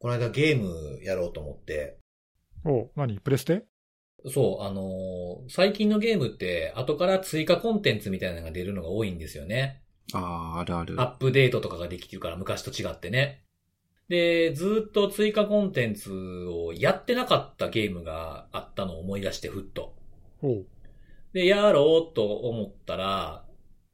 この間ゲームやろうと思って、お何？プレステ？そう、あのー最近のゲームって後から追加コンテンツみたいなのが出るのが多いんですよね。ああ、あるある。アップデートとかができるから昔と違ってね。で、ずっと追加コンテンツをやってなかったゲームがあったのを思い出してふっと。で、やろうと思ったら、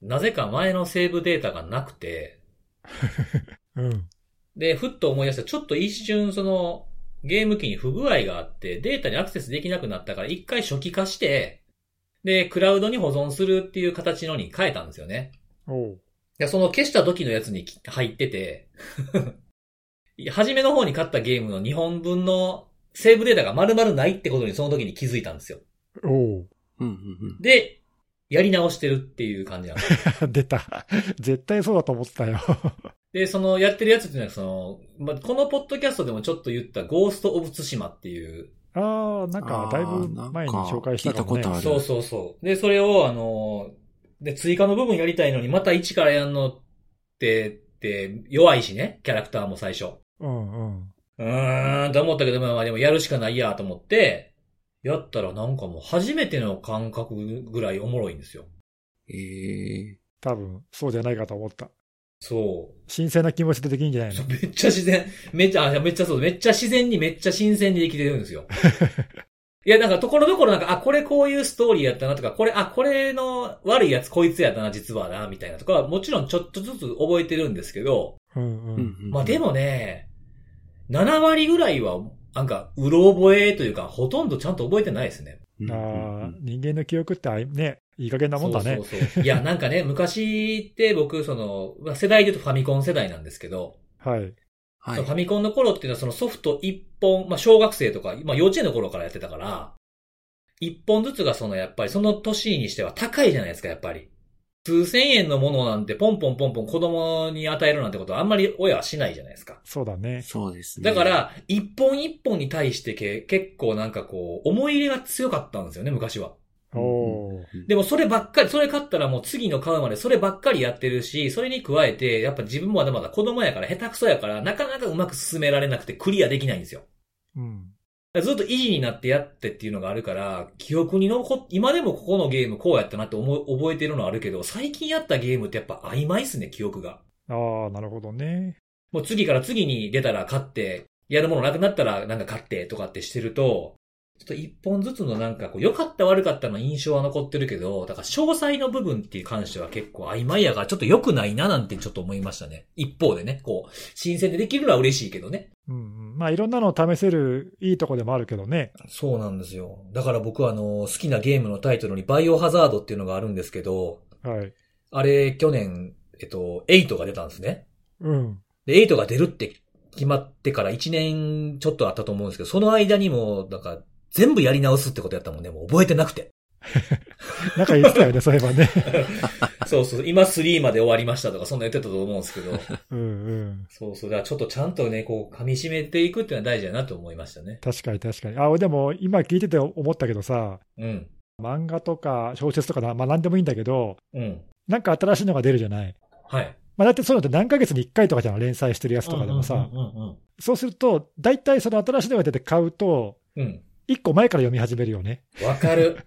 なぜか前のセーブデータがなくて、うん。で、ふっと思い出した。ちょっと一瞬その、ゲーム機に不具合があって、データにアクセスできなくなったから、一回初期化して、で、クラウドに保存するっていう形のに変えたんですよね。おう。いや、その消した時のやつに入ってて、初めの方に買ったゲームの2本分のセーブデータが丸々ないってことにその時に気づいたんですよ。おう。うんうんうん。で、やり直してるっていう感じなんです。出た。絶対そうだと思ってたよ。で、そのやってるやつっていうのはその、まあ、このポッドキャストでもちょっと言ったゴースト・オブ・ツシマっていう、ああ、なんか、だいぶ前に紹介したたことあるそうそうそう。で、それをあの、で、追加の部分やりたいのにまた一からやんのって、って弱いしね、キャラクターも最初。うんうん。うーん、と思ったけど、まあでもやるしかないやと思って、やったらなんかもう初めての感覚ぐらいおもろいんですよ。ええ多分、そうじゃないかと思った。そう。新鮮な気持ちでできんじゃないの？そうめっちゃ自然。めっちゃ、あめっちゃそう、めっちゃ自然にめっちゃ新鮮にできてるんですよ。いや、なんかところどころなんか、あ、これこういうストーリーやったなとか、これ、あ、これの悪いやつこいつやったな、実はな、みたいなとか、もちろんちょっとずつ覚えてるんですけど、うんう。うんんうん。まあでもね、7割ぐらいは、なんか、うろ覚えというか、ほとんどちゃんと覚えてないですね。ああん、人間の記憶ってあいね、いい加減なもんだね。そうそうそう。いや、なんかね、昔って僕、その、まあ世代で言うとファミコン世代なんですけど、はい。はいフ。ァミコンの頃っていうのはそのソフト1本、まあ小学生とか、まあ幼稚園の頃からやってたから、1本ずつがそのやっぱりその年にしては高いじゃないですか、やっぱり。数千円のものなんてポンポンポンポン子供に与えるなんてことはあんまり親はしないじゃないですか。そうだね。そうですね。だか、ら、一本一本に対してけ結構なんかこう、思い入れが強かったんですよね、昔は。でもそればっかり、それ買ったらもう次の買うまでそればっかりやってるし、それに加えて、やっぱ自分もまだまだ子供やから下手くそやから、なかなかうまく進められなくてクリアできないんですよ。うん。ずっと維持になってやってっていうのがあるから、記憶に残っ、今でもここのゲームこうやったなって思う、覚えてるのはあるけど、最近やったゲームってやっぱ曖昧っすね、記憶が。ああ、なるほどね。もう次から次に出たら買って、やるものなくなったらなんか買ってとかってしてると、っと一本ずつのなんかこう、良かった悪かったの印象は残ってるけど、だから詳細の部分っていう関しては結構曖昧やからちょっと良くないななんてちょっと思いましたね。一方でね、こう、新鮮でできるのは嬉しいけどね。うんうん。まあ、いろんなのを試せるいいとこでもあるけどね。そうなんですよ。だから僕はあの、好きなゲームのタイトルにバイオハザードっていうのがあるんですけど、はい。あれ、去年、えっと、8が出たんですね。うん。で、8が出るって決まってから1年ちょっとあったと思うんですけど、その間にも、なんか、全部やり直すってことやったもんね、もう覚えてなくて。なんか言ってたよね、そういえばね。そうそう、今3まで終わりましたとか、そんな言ってたと思うんですけど。うんうん。そうそう、だからちょっとちゃんとね、こう、噛み締めていくっていうのは大事だなと思いましたね。確かに確かに。あ、でも今聞いてて思ったけどさ、うん。漫画とか小説とかな、まあ何でもいいんだけど、うん。なんか新しいのが出るじゃない？はい。まあだってそういうのって何ヶ月に1回とかじゃん、連載してるやつとかでもさ。うんうんそうすると、大体その新しいのが出て買うと、うん。うん。1個前から読み始めるよね。うんわかる。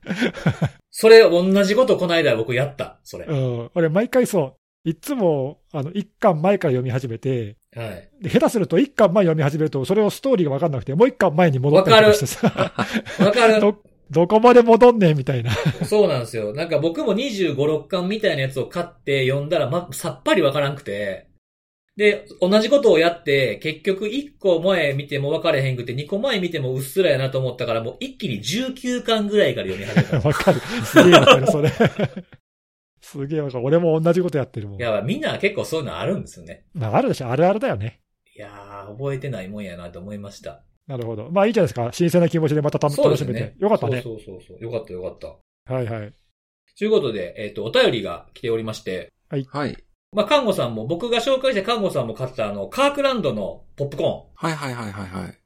それ、同じことこの間僕やった。それ。うはん。俺毎回そう。いつも、あの、1巻前から読み始めて、い。で下手すると1巻前読み始めると、それをストーリーが分かんなくて、もう1巻前に戻ったりしてさ、わかる。ど、どこまで戻んねんみたいな。そうなんですよ。なんか僕も25、6巻みたいなやつを買って読んだら、ま、さっぱりわからんくて。で、同じことをやって、結局1個前見ても分かれへんくて、2個前見てもうっすらやなと思ったから、もう一気に19巻ぐらいから読み始めた。わかる。すげえわかる、それ。すげえわかる。俺も同じことやってるもんい。や、みんな結構そういうのあるんですよね。まあ、あるでしょ。あるあるだよね。いやー、覚えてないもんやなと思いました。なるほど。まあいいじゃないですか。新鮮な気持ちでまたた楽しめて。ね。よかったね。そうそうそうそう。よかったよかった。はいはい。ということで、えっ、と、お便りが来ておりまして、はい。まあ、看護さんも、僕が紹介した看護さんも買ったあの、カークランドのポップコーン。はいはいはいはいはい。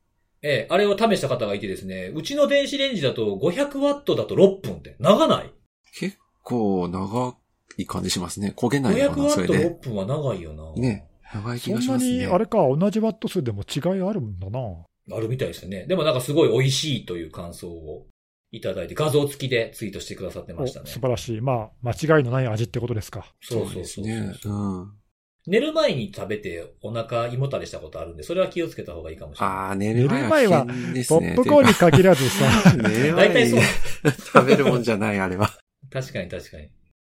ええ、あれを試した方がいてですね、うちの電子レンジだと500ワットだと6分って、長ない？結構長い感じしますね。焦げないのか500ワな、そット6れで。分は長いよな。ね。長い気そんながしますね。に、あれか、同じワット数でも違いあるんだな。あるみたいですよね。でもなんかすごい美味しいという感想をいただいて、画像付きでツイートしてくださってまおしたね。素晴らしい。まあ、間違いのない味ってことですか。そうそうですそうね。うん。寝る前に食べてお腹胃もたれしたことあるんで、それは気をつけた方がいいかもしれない。ああ、寝る前はね。ポップコーンに限らずさ、寝る大体そう食べるもんじゃない、あれは。確かに確かに。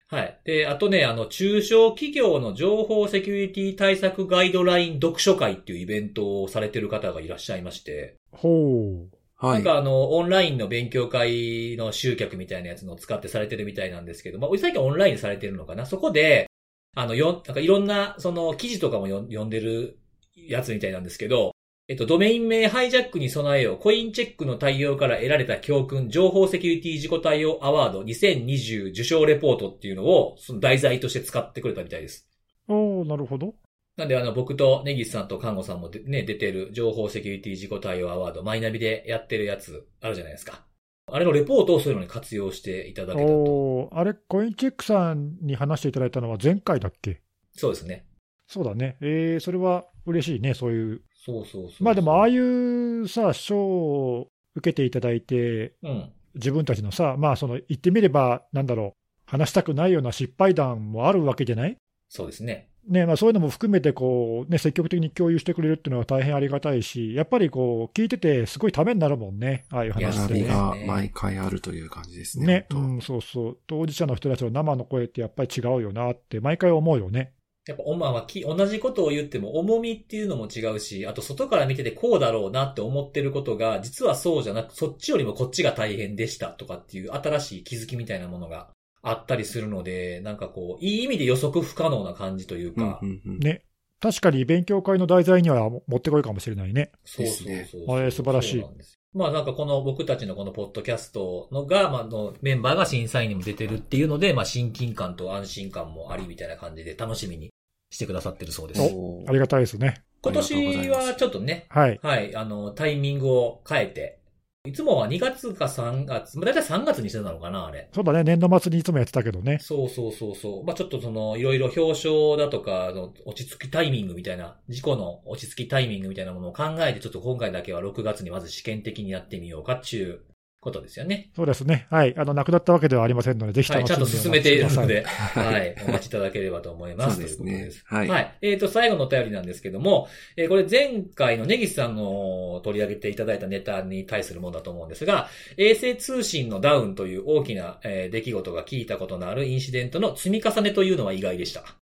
はい。で、あとね、あの、中小企業の情報セキュリティ対策ガイドライン読書会っていうイベントをされてる方がいらっしゃいまして、ほう。はい。なんかあの、オンラインの勉強会の集客みたいなやつのを使ってされてるみたいなんですけど、まあ、最近オンラインでされてるのかな？そこで、あの、よ、なんかいろんな、その、記事とかもよ読んでるやつみたいなんですけど、えっと、ドメイン名ハイジャックに備えよう、コインチェックの対応から得られた教訓、情報セキュリティ自己対応アワード2020受賞レポートっていうのを、その題材として使ってくれたみたいです。おーなるほど。なんで、あの、僕とネギスさんと看護さんもでね、出てる情報セキュリティ自己対応アワード、マイナビでやってるやつあるじゃないですか。あれのレポートをそういうのに活用していただけたと。あれ、コインチェックさんに話していただいたのは前回だっけ？そうですね。そうだね。えー、それは嬉しいね、そういう。そうそうそう。まあでも、ああいうさ、賞を受けていただいて、うん。自分たちのさ、まあ、その、言ってみれば、なんだろう、話したくないような失敗談もあるわけじゃない？そうですね。ねまあ、そういうのも含めてこう、ね、積極的に共有してくれるっていうのは大変ありがたいし、やっぱりこう聞いてて、すごいためになるもんね、ああいう話ってね。学びが毎回あるという感じですね。ね、う本ん、そうそう、当事者の人たちの生の声ってやっぱり違うよなって、毎回思うよね。やっぱ、おまき、同じことを言っても、重みっていうのも違うし、あと外から見ててこうだろうなって思ってることが、実はそうじゃなく、そっちよりもこっちが大変でしたとかっていう新しい気づきみたいなものがあったりするので、なんかこう、いい意味で予測不可能な感じという当か、うんうんうんね。確かに勉強会の題材にはもってこいかもしれないね。そうそうですそうねあれ素晴らしいそうなんですよまあなんかこの僕たちのこのポッドキャストのが、まあのメンバーが審査員にも出てるっていうので、まあ親近感と安心感もありみたいな感じで楽しみにしてくださってるそうです。おーありがたいですね。今年はちょっとね、はい。はい、あの、タイミングを変えて、いつもは2月か3月、まあ、だいたい3月にしてたのかな、あれ。そうだね、年度末にいつもやってたけどね。そうそうそうそう。まあ、ちょっとその、いろいろ表彰だとかの落ち着きタイミングみたいな、事故の落ち着きタイミングみたいなものを考えて、ちょっと今回だけは6月にまず試験的にやってみようかっていうことですよね。そうですね。はい。あの、なくなったわけではありませんので、ぜひはい、楽しんでちゃんと進めているので、は いはい、お待ちいただければと思います。そうですねということです。はいはい。えっ、と、最後のお便りなんですけども、えーこれ前回のネギスさんの取り上げていただいたネタに対するものだと思うんですが、衛星通信のダウンという大きな、えー出来事が聞いたことのあるインシデントの積み重ねというのは意外でした。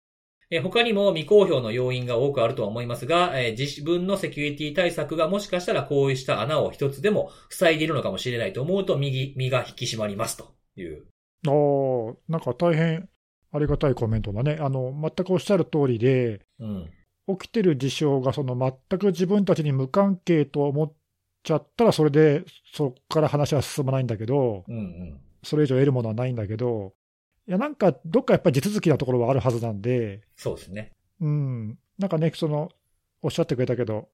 えー他にも未公表の要因が多くあるとは思いますが、えー自分のセキュリティ対策がもしかしたらこうした穴を一つでも塞いでいるのかもしれないと思うと、右、身が引き締まりますという。おーなんか大変ありがたいコメントだね。あの、全くおっしゃる通りで、うん。起きてる事象がその全く自分たちに無関係と思っちゃったら、それでそこから話は進まないんだけど、うんうん。それ以上得るものはないんだけど、いや、なんかどっかやっぱり地続きなところはあるはずなんで、そうですね。うん、なんかね、その、おっしゃってくれたけど、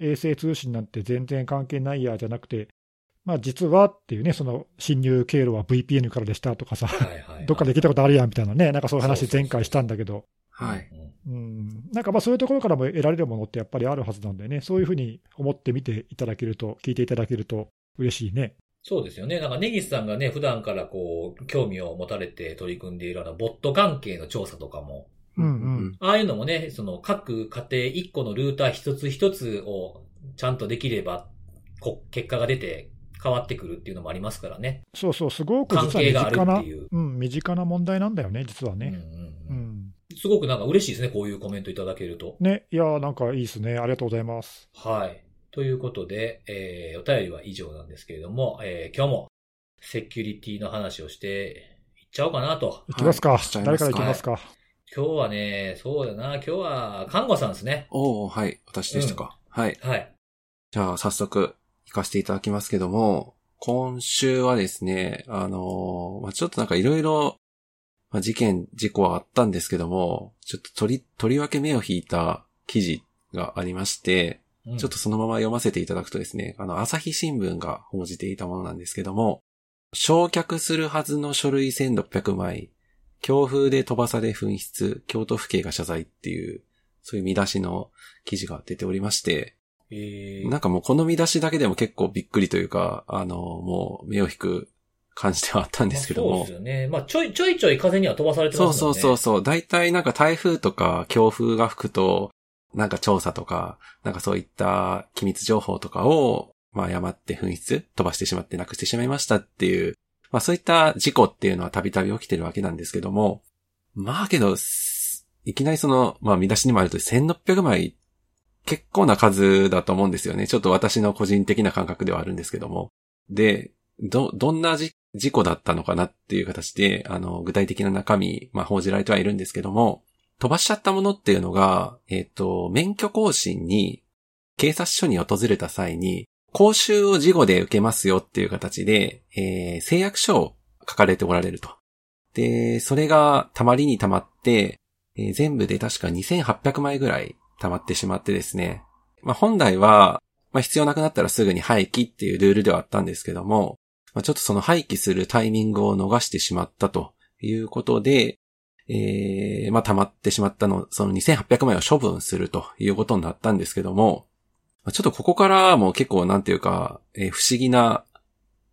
衛星通信なんて全然関係ないやじゃなくて、まあ実はっていうね、その侵入経路は VPN からでしたとかさ、はいはい、はい。どっかで聞いたことあるやんみたいなね、なんかそういう話前回したんだけど、はい。うんうん、なんかまあそういうところからも得られるものってやっぱりあるはずなんでね、そういうふうに思ってみていただけると、聞いていただけると嬉しいね。そうですよね。なんか、ネギスさんがね、普段からこう、興味を持たれて取り組んでいるあの、ボット関係の調査とかも、うんうんああいうのもね、その、各家庭一個のルーター一つ一つをちゃんとできれば、こ結果が出て変わってくるっていうのもありますからね。そうそう、すごく実は身関係があるっていううん、身近な問題なんだよね、実はね。うんうんううんん。すごくなんか嬉しいですね、こういうコメントいただけると。ね、いやー、なんかいいですね。ありがとうございます。はい。ということで、えー、お便りは以上なんですけれども、えー、今日もセキュリティの話をしていっちゃおうかなと。いきますか。はい誰からいきますか？今日はね、そうだな、今日は、看護さんですね。おーはい。私でしたか。はい。はい。じゃあ、早速、行かせていただきますけども、今週はですね、あのーまあ、ちょっとなんかいろいろ、まあ、事件、事故はあったんですけども、ちょっと取り、とりわけ目を引いた記事がありまして、うんちょっとそのまま読ませていただくとですね、あの、朝日新聞が報じていたものなんですけども、焼却するはずの書類1600枚、強風で飛ばされ紛失、京都府警が謝罪っていう、そういう見出しの記事が出ておりまして、えーなんかもうこの見出しだけでも結構びっくりというか、あの、もう目を引く感じではあったんですけどもまあそうです。よね。まあ、ちょいちょいちょい風には飛ばされてそうますもんね。そうそうそう。大体なんか台風とか強風が吹くと、なんか調査とか、なんかそういった機密情報とかを、まあ誤って紛失飛ばしてしまってなくしてしまいましたっていう、まあそういった事故っていうのはたびたび起きてるわけなんですけども、まあけど、いきなりその、まあ見出しにもあると1600枚、結構な数だと思うんですよね。ちょっと私の個人的な感覚ではあるんですけども。で、ど、どんな事故だったのかなっていう形で、あの、具体的な中身、まあ報じられてはいるんですけども、飛ばしちゃったものっていうのが、えっ、と、免許更新に、警察署に訪れた際に、講習を事後で受けますよっていう形で、えー誓約書を書かれておられると。で、それがたまりにたまって、えー全部で確か2800枚ぐらい溜まってしまってですね。まあ、本来は、まあ、必要なくなったらすぐに廃棄っていうルールではあったんですけども、まあ、ちょっとその廃棄するタイミングを逃してしまったということで、えー、まあ、溜まってしまったの、その2800枚を処分するということになったんですけども、まあちょっとここからも結構なんていうか、えー不思議な、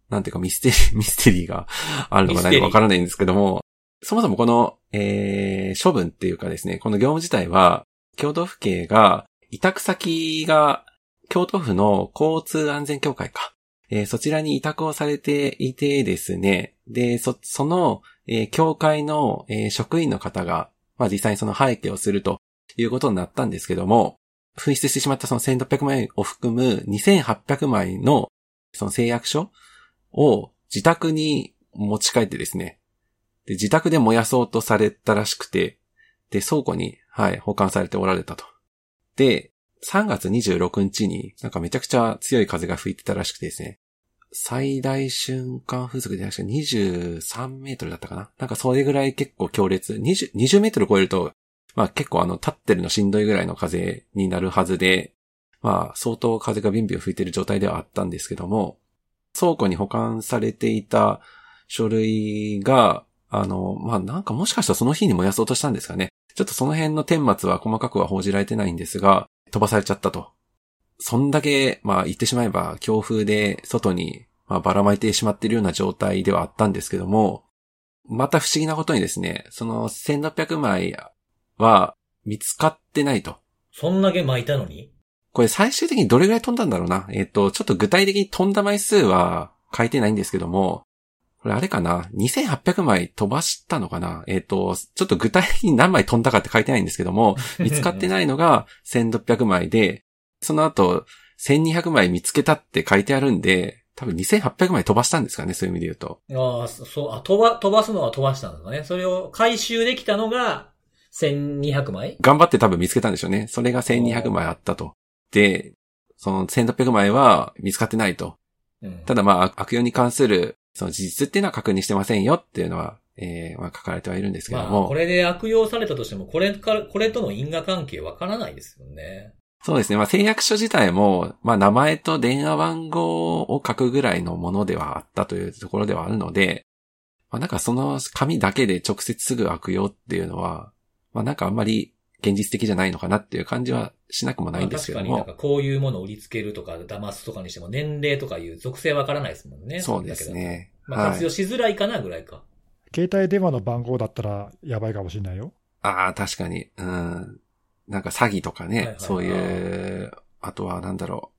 なんていうかミステリー、ミステリーがあるのかないのかわからないんですけども、そもそもこの、えー処分っていうかですね、この業務自体は、京都府警が、委託先が、京都府の交通安全協会か。えーそちらに委託をされていてですね、で、そ、その、えー協会の、えー職員の方が、まあ実際にその廃棄をするということになったんですけども、紛失してしまったその1600枚を含む2800枚のその誓約書を自宅に持ち帰ってですね、で、自宅で燃やそうとされたらしくて、で、倉庫に、はい、保管されておられたと。で、3月26日になんかめちゃくちゃ強い風が吹いてたらしくてですね、最大瞬間風速で確か23メートルだったかな？なんかそれぐらい結構強烈。20, 20メートル超えると、まあ結構あの立ってるのしんどいぐらいの風になるはずで、まあ相当風がビンビン吹いてる状態ではあったんですけども、倉庫に保管されていた書類が、あの、まあなんかもしかしたらその日に燃やそうとしたんですかね。ちょっとその辺の顛末は細かくは報じられてないんですが、飛ばされちゃったと。そんだけ、まあ言ってしまえば強風で外に、まあ、ばらまいてしまっているような状態ではあったんですけども、また不思議なことにですね、その1600枚は見つかってないと。そんだけ巻いたのに？これ最終的にどれぐらい飛んだんだろうな。えっ、と、ちょっと具体的に飛んだ枚数は書いてないんですけども、これあれかな ?2800 枚飛ばしたのかな？えっ、と、ちょっと具体的に何枚飛んだかって書いてないんですけども、見つかってないのが1600枚で、その後1200枚見つけたって書いてあるんで、多分2800枚飛ばしたんですかね、そういう意味で言うと。ああ、そそう、あ、飛ば、飛ばすのは飛ばしたんですかね。それを回収できたのが1200枚？頑張って多分見つけたんでしょうね。それが1200枚あったと。で、その1600枚は見つかってないと。うん。ただまあ、悪用に関する、その事実っていうのは確認してませんよっていうのは、えー、まあ書かれてはいるんですけどまあ、も。これで悪用されたとしても、これから、これとの因果関係わからないですよね。そうですね。まあ、誓約書自体も、まあ、名前と電話番号を書くぐらいのものではあったというところではあるので、まあ、なんかその紙だけで直接すぐ悪用っていうのは、まあ、なんかあんまり現実的じゃないのかなっていう感じはしなくもないんですけどもまあ確かになん。かこういうものを売りつけるとか、騙すとかにしても年齢とかいう属性わからないですもんね。そうですね。だけど。まあはい。活用しづらいかなぐらいか。携帯電話の番号だったらやばいかもしれないよ。ああ、確かに。うん。なんか詐欺とかね、はいはいそういう、あとはなんだろ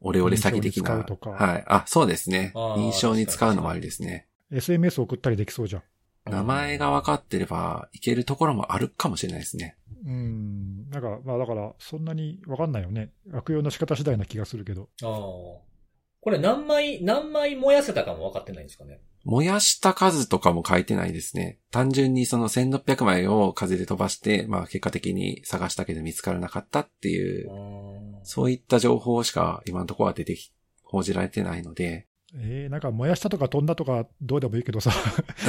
う。オレオレ詐欺的な。はい。あ、そうですね。あー認証に使うのもありですね。SMS 送ったりできそうじゃん。名前が分かってればいけるところもあるかもしれないですね。うん。なんか、まあだから、そんなにわかんないよね。悪用の仕方次第な気がするけど。ああ。これ何枚、何枚燃やせたかも分かってないんですかね。燃やした数とかも書いてないですね。単純にその1600枚を風で飛ばして、まあ結果的に探したけど見つからなかったっていう、そういった情報しか今のところは出てき、報じられてないので、えー、なんか燃やしたとか飛んだとかどうでもいいけどさ。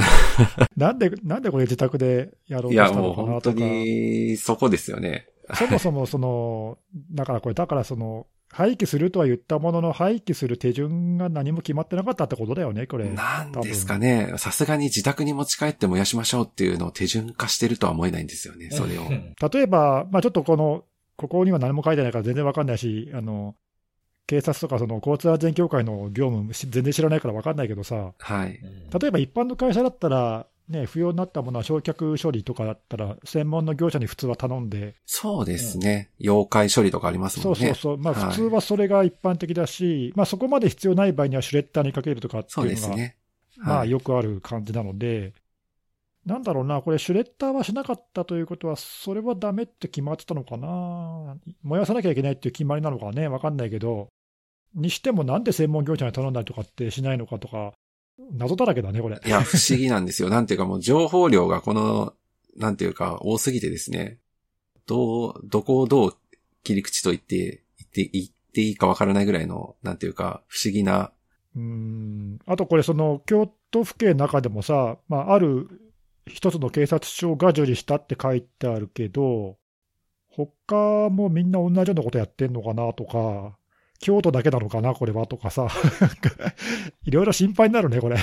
なんで、なんでこれ自宅でやろうといやしたもう本当のかなとか。にそこですよね。そもそもその、だからこれ、だからその、廃棄するとは言ったものの、廃棄する手順が何も決まってなかったってことだよね、これ。なんですかね。さすがに自宅に持ち帰って燃やしましょうっていうのを手順化してるとは思えないんですよね、それを。例えば、まあちょっとこの、ここには何も書いてないから全然わかんないし、あの、警察とかその交通安全協会の業務全然知らないからわかんないけどさ、はい。例えば一般の会社だったら、ね、不要になったものは焼却処理とかだったら、専門の業者に普通は頼んで。そうですね。妖怪処理とかありますもんね。そうそうそう。まあ普通はそれが一般的だし、はい、まあそこまで必要ない場合にはシュレッダーにかけるとかっていうのが、ねはい、まあよくある感じなので、なんだろうな、これシュレッダーはしなかったということは、それはダメって決まってたのかな？燃やさなきゃいけないっていう決まりなのかね、わかんないけど、にしてもなんで専門業者に頼んだりとかってしないのかとか、謎だらけだね、これ。いや、不思議なんですよ。なんていうかもう情報量がこの、なんていうか多すぎてですね。どう、どこをどう切り口と言って、言って、言っていいかわからないぐらいの、なんていうか、不思議な。うん。あとこれ、その、京都府警の中でもさ、まあ、ある一つの警察署が受理したって書いてあるけど、他もみんな同じようなことやってんのかなとか、京都だけなのかな、これはとかさ、いろいろ心配になるね、これ。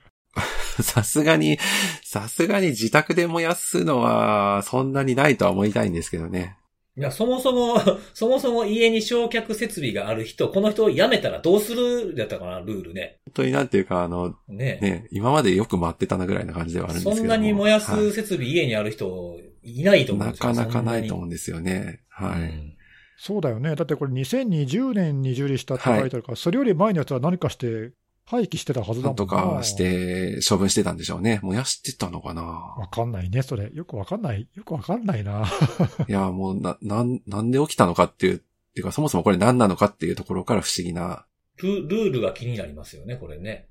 さすがに、さすがに自宅で燃やすのは、そんなにないとは思いたいんですけどね。いや、そもそも、そもそも家に焼却設備がある人、この人を辞めたらどうするだったかな、ルールね。本当になんていうか、あの、ねね今までよく待ってたなぐらいな感じではあるんですけどそんなに燃やす設備、はい、家にある人、いないと思うんですよなかなかないと思うんですよね。はい。うんそうだよね。だってこれ2020年に受理したって書いてあるから、はい、それより前のやつは何かして廃棄してたはずだもんな。とかして処分してたんでしょうね。燃やしてたのかなわかんないね、それ。よくわかんない。よくわかんないな。いや、もうな、なん、なんで起きたのかっていう、っていうかそもそもこれ何なのかっていうところから不思議な。ルルールが気になりますよね、これね。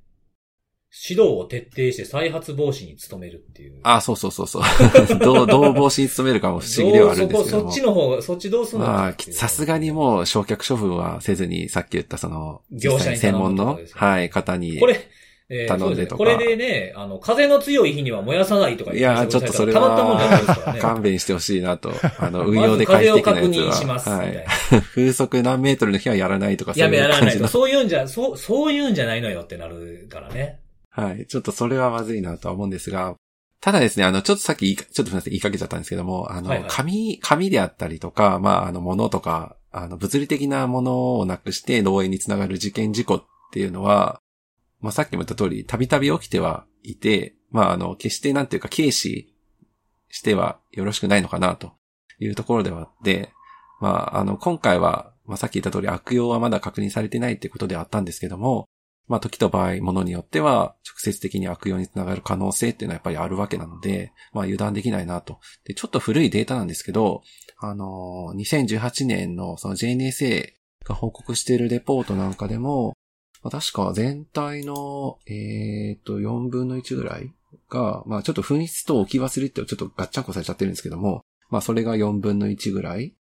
指導を徹底して再発防止に努めるっていう。あ、そうそうそうそう。どう、どう防止に努めるかも不思議ではあるんですけどそっちの方が、そっちどうするのかさすがにもう焼却処分はせずに、さっき言ったその、業者に専門の、はい、方に。これ、えー、頼んでとか、ね。これでね、あの、風の強い日には燃やさないとかいや、ちょっとそれは、たまったもんじゃないですからね。勘弁してほしいなと。あの、運用で快適なやつは。風を確認します。はい。風速何メートルの日はやらないとか、そういうやめやらないとか、そういうんじゃ、そう、そういうんじゃないのよってなるからね。はい。ちょっとそれはまずいなとは思うんですが、ただですね、あの、ちょっとさっきちょっとすみません、言いかけちゃったんですけども、あの、はいはい、紙、紙であったりとか、まあ、あの、物とか、あの、物理的なものをなくして漏洩につながる事件事故っていうのは、まあ、さっきも言った通り、たびたび起きてはいて、まあ、あの、決してなんていうか、軽視してはよろしくないのかな、というところではあって、まあ、あの、今回は、まあ、さっき言った通り悪用はまだ確認されてないっていうことではあったんですけども、まあ時と場合、ものによっては、直接的に悪用につながる可能性っていうのはやっぱりあるわけなので、まあ油断できないなと。で、ちょっと古いデータなんですけど、あのー2018年のその JNSA が報告しているレポートなんかでも、まあ、確か全体の、えっ、と、4分の1ぐらいが、まあちょっと紛失と置き忘れってちょっとガッチャンコされちゃってるんですけども、まあそれが4分の1ぐらい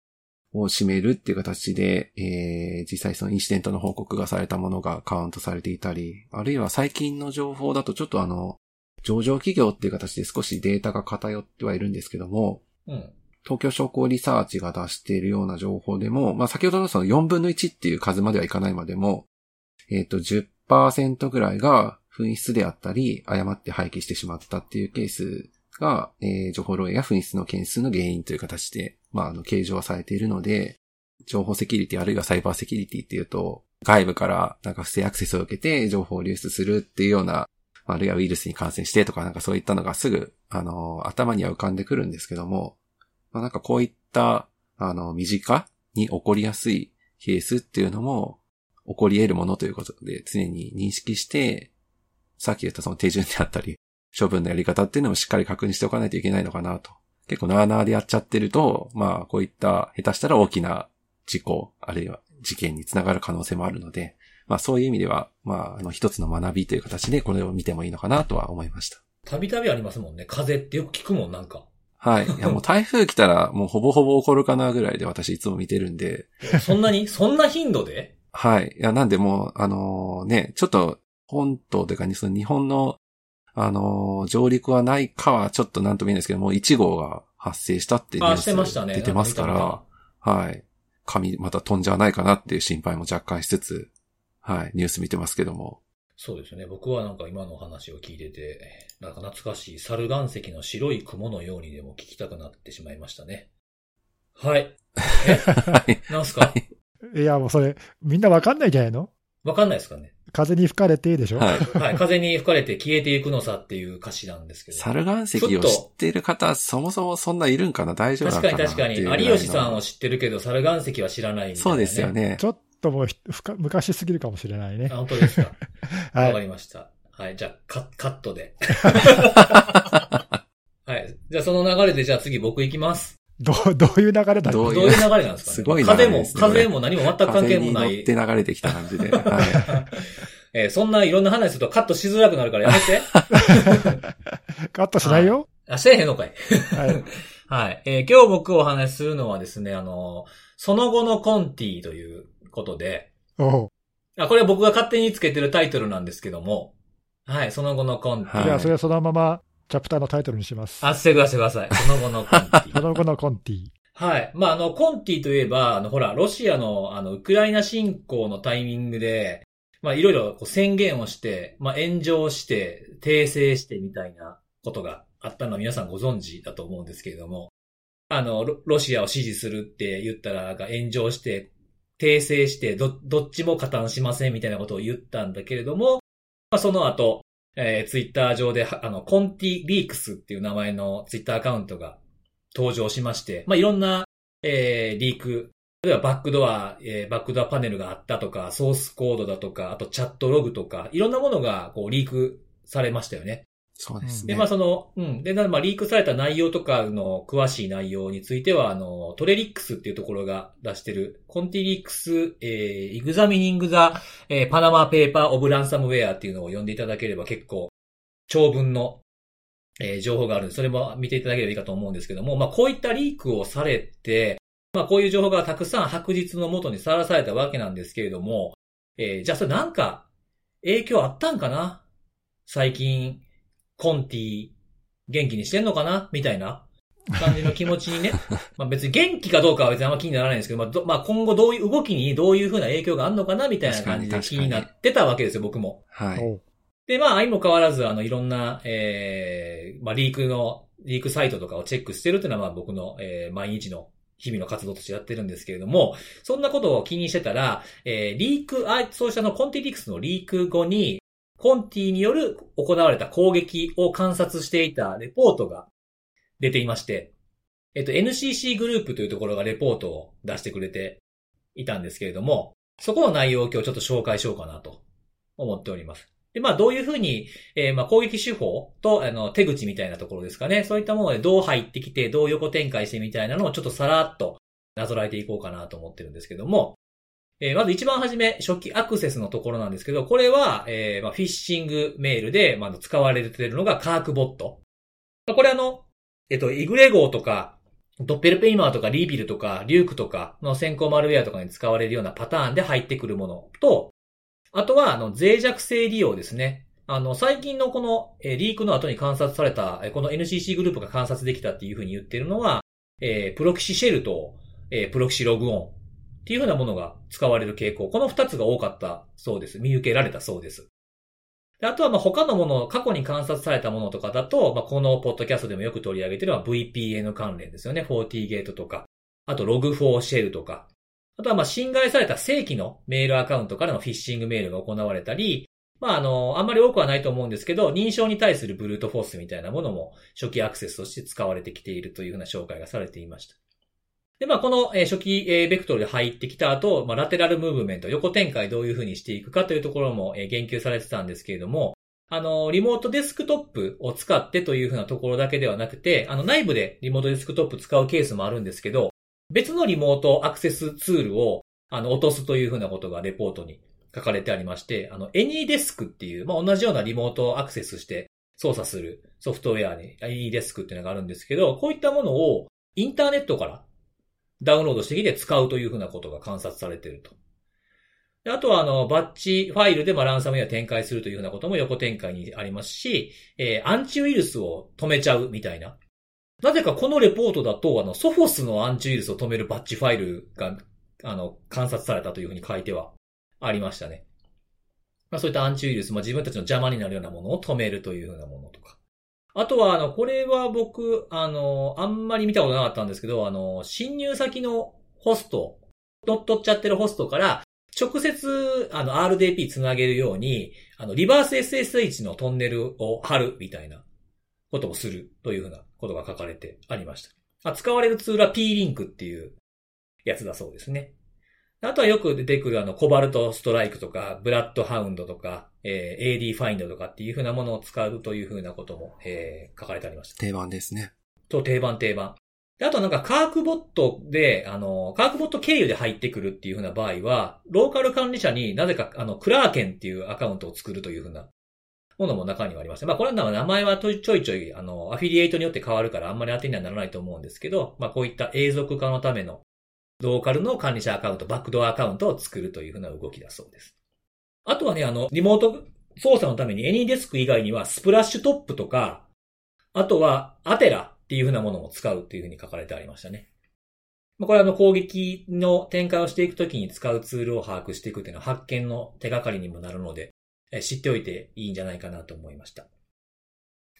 を占めるっていう形で、えー、実際そのインシデントの報告がされたものがカウントされていたり、あるいは最近の情報だとちょっとあの、上場企業っていう形で少しデータが偏ってはいるんですけども、うん、東京商工リサーチが出しているような情報でも、まあ先ほどのその4分の1っていう数まではいかないまでも、えっ、ー、と10%ぐらいが紛失であったり、誤って廃棄してしまったっていうケースが、えー、情報漏洩や紛失の件数の原因という形でまあ、あの、計上されているので、情報セキュリティあるいはサイバーセキュリティっていうと、外部からなんか不正アクセスを受けて情報を流出するっていうような、あるいはウイルスに感染してとかなんかそういったのがすぐ、あの、頭には浮かんでくるんですけども、まあ、なんかこういった、あの、身近に起こりやすいケースっていうのも、起こり得るものということで常に認識して、さっき言ったその手順であったり、処分のやり方っていうのもしっかり確認しておかないといけないのかなと結構なーなーでやっちゃってると、まあこういった下手したら大きな事故、あるいは事件につながる可能性もあるので、まあそういう意味では、まああの一つの学びという形でこれを見てもいいのかなとは思いました。たびたびありますもんね。風ってよく聞くもん、なんか。はい。いやもう台風来たらもうほぼほぼ起こるかなぐらいで私いつも見てるんで。そんなに？そんな頻度で？はい。いや、なんでもう、あのー、ね、ちょっと本島というかにその日本のあの、上陸はないかはちょっとなんとも言えないですけども、1号が発生したってニュース出てますから、はい。紙また飛んじゃわないかなっていう心配も若干しつつ、はい、ニュース見てますけども。そうですね。僕はなんか今の話を聞いてて、なんか懐かしい猿岩石の白い雲のようにでも聞きたくなってしまいましたね。はい。え はい、なんすか、はいいや、もうそれ、みんなわかんないんじゃないの？わかんないですかね。風に吹かれてでしょ？はい。はい。風に吹かれて消えていくのさっていう歌詞なんですけど。猿岩石を知っている方、そもそもそんないるんかな大丈夫なのかな確かに確かに。有吉さんを知ってるけど、猿岩石は知らないみたいな、ね、そうですよね。ちょっともう昔すぎるかもしれないね。あ、本当ですか？わ、はい、かりました。はい。じゃあ、カカットで。はい。じゃあ、その流れで、じゃあ次僕行きます。どう、どういう流れだどういう？流れなんですかね？すごい、ね、風も、風も何も全く関係もない。風に乗って流れてきた感じで。はい えー、そんないろんな話するとカットしづらくなるからやめて。カットしないよ。あ、せえへんのかい。はい。はい。えー、今日僕お話しするのはですね、あの、その後のコンティということで。おあ、これは僕が勝手につけてるタイトルなんですけども。はい、その後のコンティ。じゃあ、それはそのままチャプターのタイトルにします。あ、してください、ください。その後のコンティ。その後のコンティ。はい。まあ、あの、コンティといえば、あの、ほら、ロシアの、あの、ウクライナ侵攻のタイミングで、まあ、いろいろ宣言をして、まあ、炎上して、訂正してみたいなことがあったのは皆さんご存知だと思うんですけれども、あの、ロシアを支持するって言ったら、なんか炎上して、訂正して、ど、どっちも加担しませんみたいなことを言ったんだけれども、まあ、その後、えー、ツイッター上で、あの、コンティリークスっていう名前のツイッターアカウントが登場しまして、まあ、いろんな、えー、リーク、例えばバックドア、えー、バックドアパネルがあったとか、ソースコードだとか、あとチャットログとか、いろんなものがこうリークされましたよね。そうですね。で、まあその、うん。で、まあリークされた内容とかの詳しい内容については、あの、トレリックスっていうところが出してる、コンティリックス、えー、イグザミニングザ、えー、パナマペーパーオブランサムウェアっていうのを読んでいただければ結構、長文の、えー、情報があるんで、それも見ていただければいいかと思うんですけども、まあこういったリークをされて、まあこういう情報がたくさん白日のもとにさらされたわけなんですけれども、えー、じゃあそれなんか影響あったんかな？最近、コンティ、元気にしてんのかな？みたいな感じの気持ちにね。まあ別に元気かどうかは別にあんま気にならないんですけど、まあ、まあ今後どういう動きにどういう風な影響があるのかなみたいな感じで気になってたわけですよ、僕も。はい。で、まあ、相も変わらず、あの、いろんな、ええー、まあ、リークの、リークサイトとかをチェックしてるっていうのは、まあ、僕の、えー、毎日の日々の活動としてやってるんですけれども、そんなことを気にしてたら、えー、リーク、あ、そうしたのコンティリックスのリーク後に、コンティによる行われた攻撃を観察していたレポートが出ていまして、えっと、NCC グループというところがレポートを出してくれていたんですけれども、そこの内容を今日ちょっと紹介しようかなと思っております。で、まあ、どういうふうに、えー、まあ、攻撃手法と、あの、手口みたいなところですかね。そういったものでどう入ってきて、どう横展開してみたいなのをちょっとさらっとなぞらえていこうかなと思ってるんですけども、えー、まず一番初め、初期アクセスのところなんですけど、これは、えー、まあ、フィッシングメールで、まず使われているのがカークボット。まあこれあの、えっと、イグレゴーとか、ドッペルペイマーとかリービルとかリュークとかの先行マルウェアとかに使われるようなパターンで入ってくるものと、あとは、あの、脆弱性利用ですね。あの、最近のこの、えリークの後に観察された、この NCC グループが観察できたっていうふうに言ってるのは、えー、プロキシシェルと、えー、プロキシログオンっていうふうなものが使われる傾向。この二つが多かったそうです。見受けられたそうです。であとは、ま、他のもの、過去に観察されたものとかだと、まあ、このポッドキャストでもよく取り上げてるのは VPN 関連ですよね。40ゲートとか。あと、ログ4シェルとか。あとは、ま、侵害された正規のメールアカウントからのフィッシングメールが行われたり、まあ、あの、あんまり多くはないと思うんですけど、認証に対するブルートフォースみたいなものも初期アクセスとして使われてきているというふうな紹介がされていました。で、まあ、この、え初期、えベクトルで入ってきた後、まあ、ラテラルムーブメント、横展開どういうふうにしていくかというところも、え言及されてたんですけれども、あの、リモートデスクトップを使ってというふうなところだけではなくて、あの、内部でリモートデスクトップ使うケースもあるんですけど、別のリモートアクセスツールを、あの、落とすというふうなことがレポートに書かれてありまして、あの、AnyDesk っていう、まあ、同じようなリモートアクセスして操作するソフトウェアに AnyDesk っていうのがあるんですけど、こういったものをインターネットからダウンロードしてきて使うというふうなことが観察されていると。あとは、あの、バッチファイルでまランサムウェア展開するというふうなことも横展開にありますし、えー、アンチウイルスを止めちゃうみたいな。なぜかこのレポートだと、あの、ソフォスのアンチウイルスを止めるバッチファイルがあの、観察されたというふうに書いてはありましたね。まあそういったアンチウイルス、まあ自分たちの邪魔になるようなものを止めるというふうなものとか。あとは、あの、これは僕、あの、あんまり見たことなかったんですけど、あの、侵入先のホスト、乗っ取っちゃってるホストから、直接、あの、RDP つなげるように、あの、リバース SSH のトンネルを貼るみたいなことをするというふうなことが書かれてありました。使われるツールは P-Link っていうやつだそうですね。あとはよく出てくるあの、コバルトストライクとか、ブラッドハウンドとか、えー、AD ファインドとかっていうふうなものを使うというふうなことも、えー、書かれてありました。定番ですね。と、定番定番。あとなんか、カークボットで、あの、カークボット経由で入ってくるっていうふうな場合は、ローカル管理者になぜか、あの、クラーケンっていうアカウントを作るというふうなものも中にはありまして、まあこれは名前はちょいちょい、あの、アフィリエイトによって変わるからあんまり当てにはならないと思うんですけど、まあこういった永続化のためのローカルの管理者アカウント、バックドアアカウントを作るというふうな動きだそうです。あとはね、あの、リモート操作のためにエニーデスク以外にはスプラッシュトップとか、あとはアテラっていうふうなものも使うっていうふうに書かれてありましたね。これはあの攻撃の展開をしていくときに使うツールを把握していくっていうのは発見の手がかりにもなるので、知っておいていいんじゃないかなと思いました。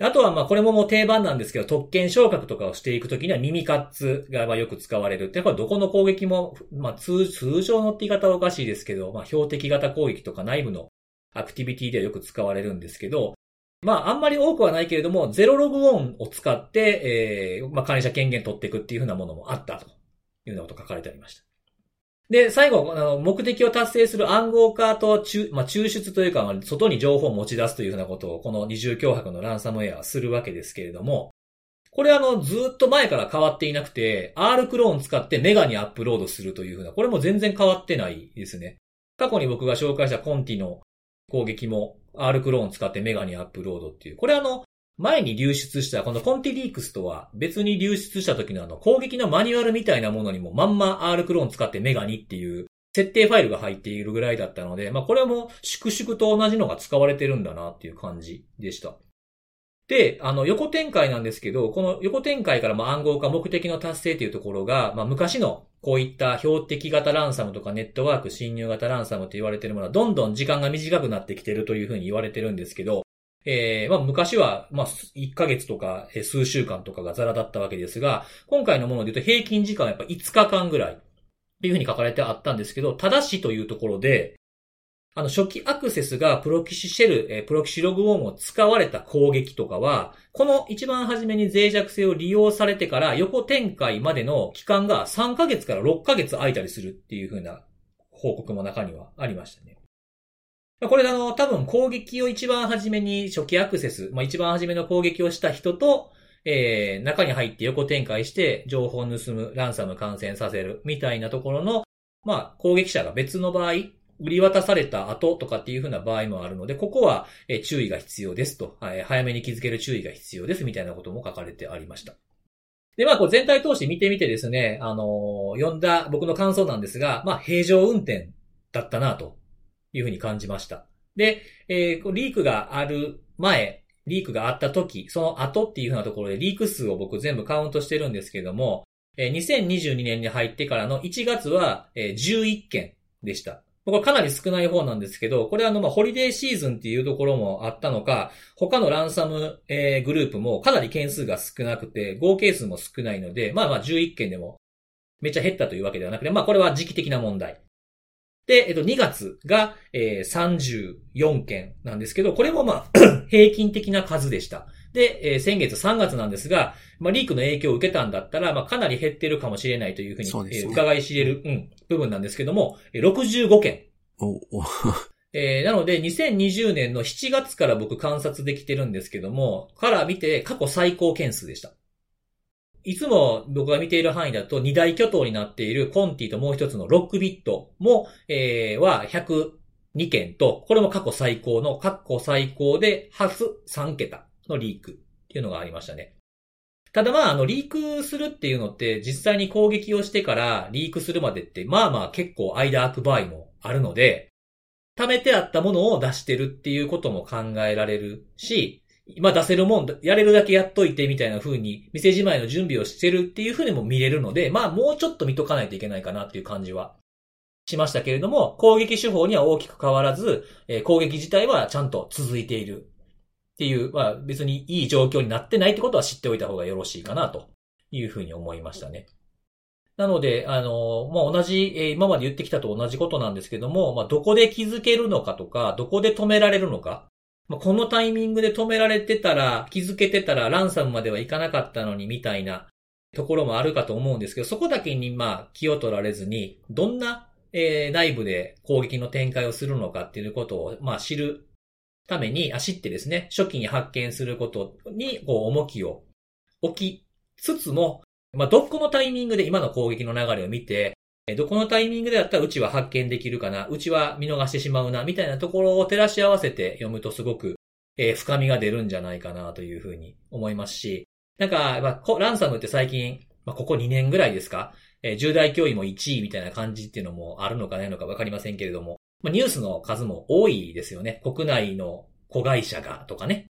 あとは、ま、これももう定番なんですけど、特権昇格とかをしていくときには耳カッツがよく使われる。で、これどこの攻撃も、まあ、通、通常のって言い方はおかしいですけど、まあ、標的型攻撃とか内部のアクティビティではよく使われるんですけど、まあ、あんまり多くはないけれども、ゼロログオンを使って、えー、まあ、管理者権限取っていくっていうふうなものもあったというようなこと書かれてありました。で、最後、あの、目的を達成する暗号化と抽、まあ、抽出というか、外に情報を持ち出すというふうなことを、この二重脅迫のランサムウェアはするわけですけれども、これあの、ずっと前から変わっていなくて、R クローン使ってメガにアップロードするというふうな、これも全然変わってないですね。過去に僕が紹介したコンティの攻撃も R クローン使ってメガにアップロードっていう、これあの、前に流出したこのコンティリークスとは別に流出した時のあの攻撃のマニュアルみたいなものにもまんま R クローン使ってメガニっていう設定ファイルが入っているぐらいだったので、まあこれも粛々と同じのが使われてるんだなっていう感じでした。で、あの横展開なんですけど、この横展開からまあ暗号化目的の達成というところが、まあ昔のこういった標的型ランサムとかネットワーク侵入型ランサムと言われているものはどんどん時間が短くなってきてるというふうに言われてるんですけど、えー、まあ昔は、まあ1ヶ月とか数週間とかがザラだったわけですが、今回のもので言うと平均時間はやっぱ5日間ぐらいっていうふうに書かれてあったんですけど、ただしというところで、あの初期アクセスがプロキシシェル、プロキシログウォームを使われた攻撃とかは、この一番初めに脆弱性を利用されてから横展開までの期間が3ヶ月から6ヶ月空いたりするっていうふうな報告も中にはありましたね。これあの、多分攻撃を一番初めに初期アクセス、まあ一番初めの攻撃をした人と、えー、中に入って横展開して情報を盗む、ランサム感染させる、みたいなところの、まあ攻撃者が別の場合、売り渡された後とかっていう風な場合もあるので、ここは、注意が必要ですと、はい、早めに気づける注意が必要ですみたいなことも書かれてありました。で、まあ、こう全体通して見てみてですね、あのー、読んだ僕の感想なんですが、まあ、平常運転だったなというふうに感じました。で、えー、リークがある前、リークがあった時、その後っていうふうなところでリーク数を僕全部カウントしてるんですけども、えー、2022年に入ってからの1月は、えー、11件でした。これかなり少ない方なんですけど、これあの、ま、ホリデーシーズンっていうところもあったのか、他のランサム、えー、グループもかなり件数が少なくて、合計数も少ないので、まあまあ11件でもめっちゃ減ったというわけではなくて、まあこれは時期的な問題。で、えっと、2月が、えー、34件なんですけど、これもまあ 平均的な数でした。で、えー、先月3月なんですが、まあ、リークの影響を受けたんだったら、まあ、かなり減ってるかもしれないというふうに、うね、えー、伺い知れる、うん、部分なんですけども、65件。おお えー、なので、2020年の7月から僕観察できてるんですけども、から見て過去最高件数でした。いつも僕が見ている範囲だと二大巨頭になっているコンティともう一つのロックビットも、えー、は102件と、これも過去最高の、過去最高で初3桁のリークっていうのがありましたね。ただまあ、あの、リークするっていうのって、実際に攻撃をしてからリークするまでって、まあまあ結構間空く場合もあるので、貯めてあったものを出してるっていうことも考えられるし、今出せるもん、やれるだけやっといてみたいな風に、店じまいの準備をしてるっていう風にも見れるので、まあもうちょっと見とかないといけないかなっていう感じはしましたけれども、攻撃手法には大きく変わらず、えー、攻撃自体はちゃんと続いている。っていう、まあ別にいい状況になってないってことは知っておいた方がよろしいかなというふうに思いましたね。なので、あの、まあ、同じ、えー、今まで言ってきたと同じことなんですけども、まあ、どこで気づけるのかとか、どこで止められるのか。まあ、このタイミングで止められてたら、気づけてたら、ランサムまではいかなかったのに、みたいなところもあるかと思うんですけど、そこだけに、まあ、気を取られずに、どんな、えー、内部で攻撃の展開をするのかっていうことを、まあ、知るために、あ、知ってですね、初期に発見することに、こう、重きを置きつつも、まあ、どこのタイミングで今の攻撃の流れを見て、どこのタイミングでだったらうちは発見できるかな、うちは見逃してしまうな、みたいなところを照らし合わせて読むとすごく、えー、深みが出るんじゃないかなというふうに思いますし、なんか、まあ、ランサムって最近、まあ、ここ2年ぐらいですか、えー、重大脅威も1位みたいな感じっていうのもあるのかないのかわかりませんけれども、まあ、ニュースの数も多いですよね。国内の子会社がとかね。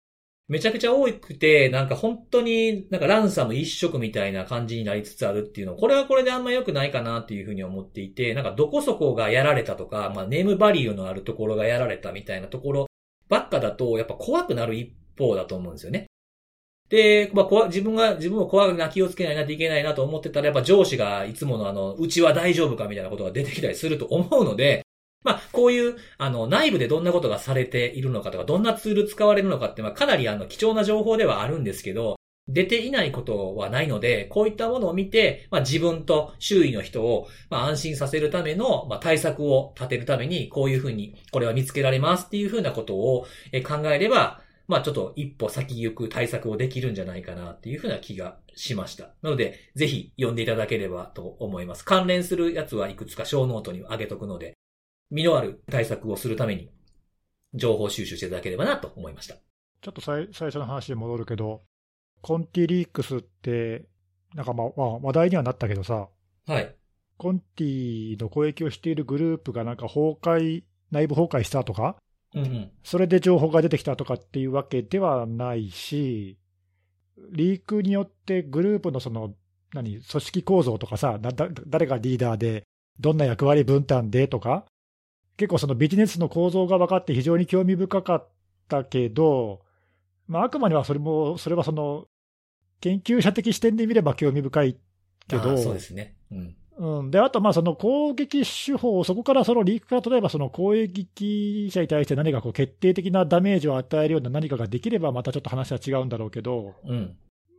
めちゃくちゃ多くて、なんか本当になんかランサム一色みたいな感じになりつつあるっていうの、これはこれであんま良くないかなっていうふうに思っていて、なんかどこそこがやられたとか、まあネームバリューのあるところがやられたみたいなところばっかだと、やっぱ怖くなる一方だと思うんですよね。で、まあ、怖自分が、自分を怖くな気をつけないなといけないなと思ってたら、やっぱ上司がいつものあの、うちは大丈夫かみたいなことが出てきたりすると思うので、まあ、こういう、あの、内部でどんなことがされているのかとか、どんなツール使われるのかって、まあ、かなりあの、貴重な情報ではあるんですけど、出ていないことはないので、こういったものを見て、まあ、自分と周囲の人を、まあ、安心させるための、まあ、対策を立てるために、こういうふうに、これは見つけられますっていうふうなことを考えれば、まあちょっと一歩先行く対策をできるんじゃないかなっていうふうな気がしました。なので、ぜひ読んでいただければと思います。関連するやつはいくつか小ノートに上げとくので、身のある対策をするために、情報収集していただければなと思いました。ちょっと最初の話に戻るけど、コンティリークスって、なんかまあ、まあ、話題にはなったけどさ、はい。コンティの攻撃をしているグループがなんか崩壊、内部崩壊したとか、うんうん、それで情報が出てきたとかっていうわけではないし、リークによってグループのその、何、組織構造とかさ、誰がリーダーで、どんな役割分担でとか、結構そのビジネスの構造が分かって非常に興味深かったけど、まあ、あくまではそれも、それはその、研究者的視点で見れば興味深いけど、そうですね。うん。うん、で、あと、まあ、その攻撃手法、そこからそのリークから例えばその攻撃者に対して何かこう決定的なダメージを与えるような何かができれば、またちょっと話は違うんだろうけど、うん、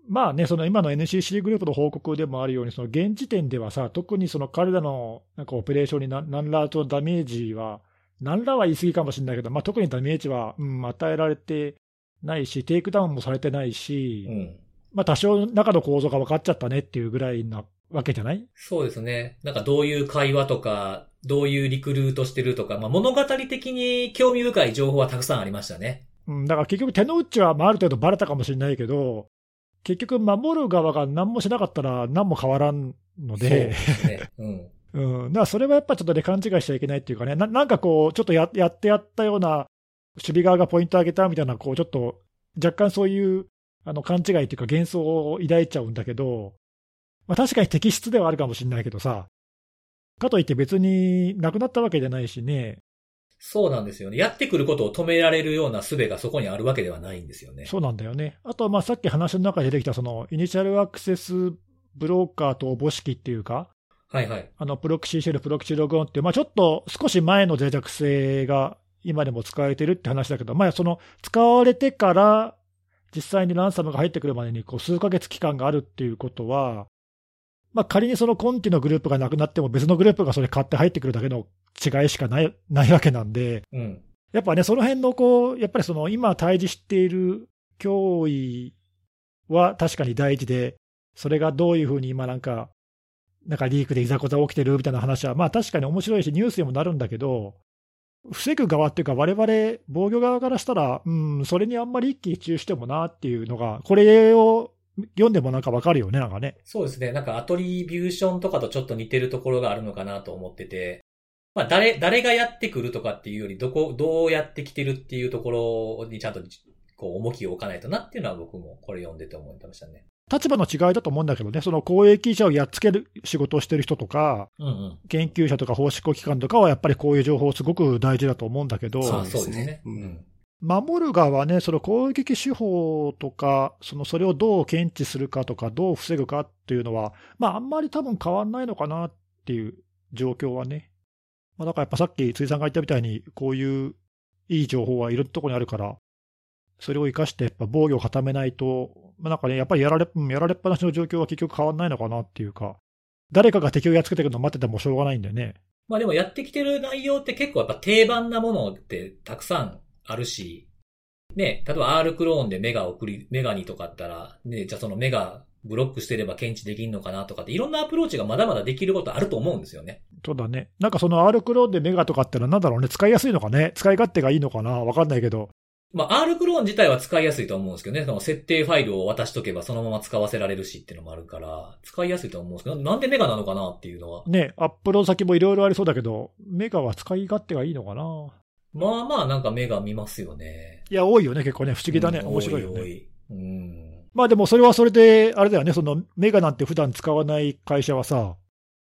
まあね、その今の NCC グループの報告でもあるように、その現時点ではさ、特にその彼らのなんかオペレーションに何らとダメージは、何らは言い過ぎかもしれないけど、まあ、特にダメージは、うん、与えられてないし、テイクダウンもされてないし、うん、まあ多少中の構造が分かっちゃったねっていうぐらいなわけじゃない？そうですね。なんかどういう会話とか、どういうリクルートしてるとか、まあ物語的に興味深い情報はたくさんありましたね。うん、だから結局手の内はまあある程度バレたかもしれないけど、結局守る側が何もしなかったら何も変わらんので。そうですね。うん。うん、だからそれはやっぱちょっとね、勘違いしちゃいけないっていうかね、ななんかこう、ちょっとややってやったような、守備側がポイント上げたみたいな、こう、ちょっと若干そういうあの勘違いっていうか幻想を抱いちゃうんだけど、まあ確かに適質ではあるかもしれないけどさ、かといって別になくなったわけじゃないしね。そうなんですよね。やってくることを止められるような術がそこにあるわけではないんですよね。そうなんだよね。あとはまあさっき話の中で出てきたそのイニシャルアクセスブローカーとおぼしきっていうか、はいはい。あの、プロキシーシェル、プロキシログオンっていう、まあちょっと少し前の脆弱性が今でも使われてるって話だけど、まあその使われてから実際にランサムが入ってくるまでにこう数ヶ月期間があるっていうことは、まあ、仮にそのコンティのグループがなくなっても別のグループがそれ買って入ってくるだけの違いしかない、ないわけなんで、うん、やっぱね、その辺のこう、やっぱりその今対峙している脅威は確かに大事で、それがどういうふうに今なんか、なんかリークでいざこざ起きてるみたいな話は、まあ確かに面白いし、ニュースにもなるんだけど、防ぐ側っていうか、我々防御側からしたら、うん、それにあんまり一喜一憂してもなっていうのが、これを読んでもなんかわかるよね、なんかね。そうですね。なんかアトリビューションとかとちょっと似てるところがあるのかなと思ってて、まあ誰、誰がやってくるとかっていうより、どこ、どうやってきてるっていうところにちゃんと、こう、重きを置かないとなっていうのは僕もこれ読んでて思ってましたね。立場の違いだと思うんだけどね、その公益者をやっつける仕事をしてる人とか、うんうん。研究者とか法執行機関とかはやっぱりこういう情報すごく大事だと思うんだけど、そうそうですねですね。うん。守る側はね、その攻撃手法とか、そのそれをどう検知するかとか、どう防ぐかっていうのは、まあ、あんまり多分変わんないのかなっていう状況はね。まあ、だからやっぱさっき辻さんが言ったみたいに、こういういい情報はいろんなところにあるから、それを生かしてやっぱ防御を固めないと、まあ、なんかね、やっぱりやられやられっぱなしの状況は結局変わんないのかなっていうか、誰かが敵をやっつけてくるのを待っててもしょうがないんでね。まあでもやってきてる内容って結構やっぱ定番なものってたくさんあるし、ね、例えば R クローンでメガ送り、メガにとかあったら、ね、じゃあそのメガブロックしてれば検知できんのかなとかっていろんなアプローチがまだまだできることあると思うんですよね。そうだね。なんかその R クローンでメガとかってのはなんだろうね、使いやすいのかね、使い勝手がいいのかな、わかんないけど。まあ R クローン自体は使いやすいと思うんですけどね、その設定ファイルを渡しとけばそのまま使わせられるしっていうのもあるから、使いやすいと思うんですけど、なんでメガなのかなっていうのは。ね、アップロード先もいろいろありそうだけど、メガは使い勝手がいいのかな。まあまあなんかメガ見ますよね。いや、多いよね、結構ね、不思議だね、うん面白いよね。多い多いうん。まあでもそれはそれで、あれだよね、そのメガなんて普段使わない会社はさ、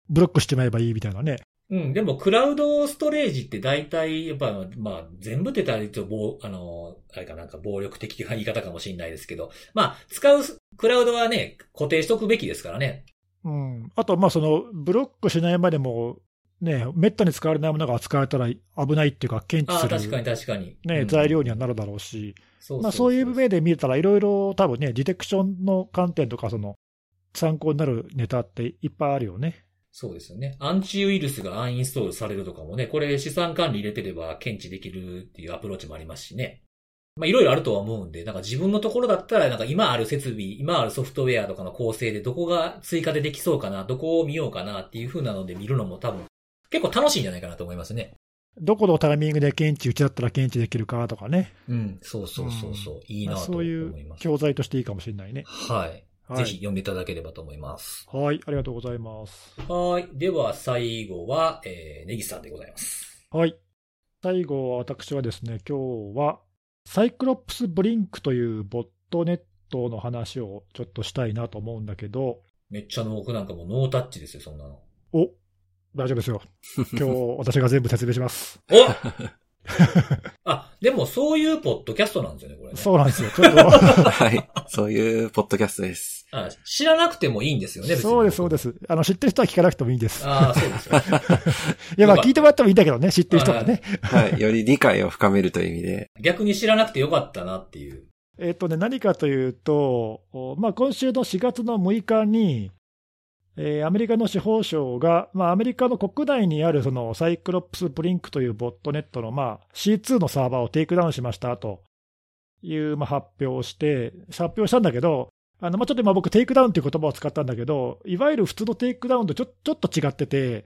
ブロックしてまえばいいみたいなね。うん、でも、クラウドストレージって大体、やっぱ、まあ、全部って言ったら、暴、あの、あれかなんか暴力的な言い方かもしれないですけど、まあ、使うクラウドはね、固定しとくべきですからね。うん。あと、まあその、ブロックしないまでも、ね、めったに使われないものが使われたら危ないっていうか、検知する、確かに確かに。ねうん材料にはなるだろうし、そうまあ、そういう目で見たら、いろいろ多分ね、ディテクションの観点とか、その参考になるネタっていっぱいあるよね。そうですよね。アンチウイルスがアンインストールされるとかもね、これ資産管理入れてれば検知できるっていうアプローチもありますしね。まあいろいろあるとは思うんで、なんか自分のところだったら、なんか今ある設備、今あるソフトウェアとかの構成でどこが追加でできそうかな、どこを見ようかなっていう風なので見るのも多分結構楽しいんじゃないかなと思いますね。どこのタイミングで検知、うちだったら検知できるかとかね。うん、そうそうそうそう、いいなまあと思そういういます。教材としていいかもしれないね。はい。はいぜひ読んでいただければと思います。はい、ありがとうございます。はい。では最後は、えー、ネギさんでございます。はい。最後は私はですね、今日は、サイクロプスブリンクというボットネットの話をちょっとしたいなと思うんだけど、めっちゃ僕なんかもうノータッチですよ、そんなの。お大丈夫ですよ。今日私が全部説明します。お あ、でもそういうポッドキャストなんですよね、これね。そうなんですよ。ちょっと はい。そういうポッドキャストです。あ知らなくてもいいんですよね、別に。そうです、そうです。あの、知ってる人は聞かなくてもいいんです。ああ、そうですよ。いや、まあ聞いてもらってもいいんだけどね、知ってる人がね。はい。より理解を深めるという意味で。逆に知らなくてよかったなっていう。えっとね、何かというと、おまあ、今週の4月の6日に、えーアメリカの司法省が、まあ、アメリカの国内にあるそのサイクロプスブリンクというボットネットの、まあ、C2 のサーバーをテイクダウンしましたという、まあ、発表をして、発表したんだけど、あのまあ、ちょっと今僕、テイクダウンという言葉を使ったんだけど、いわゆる普通のテイクダウンとちょちょっと違ってて、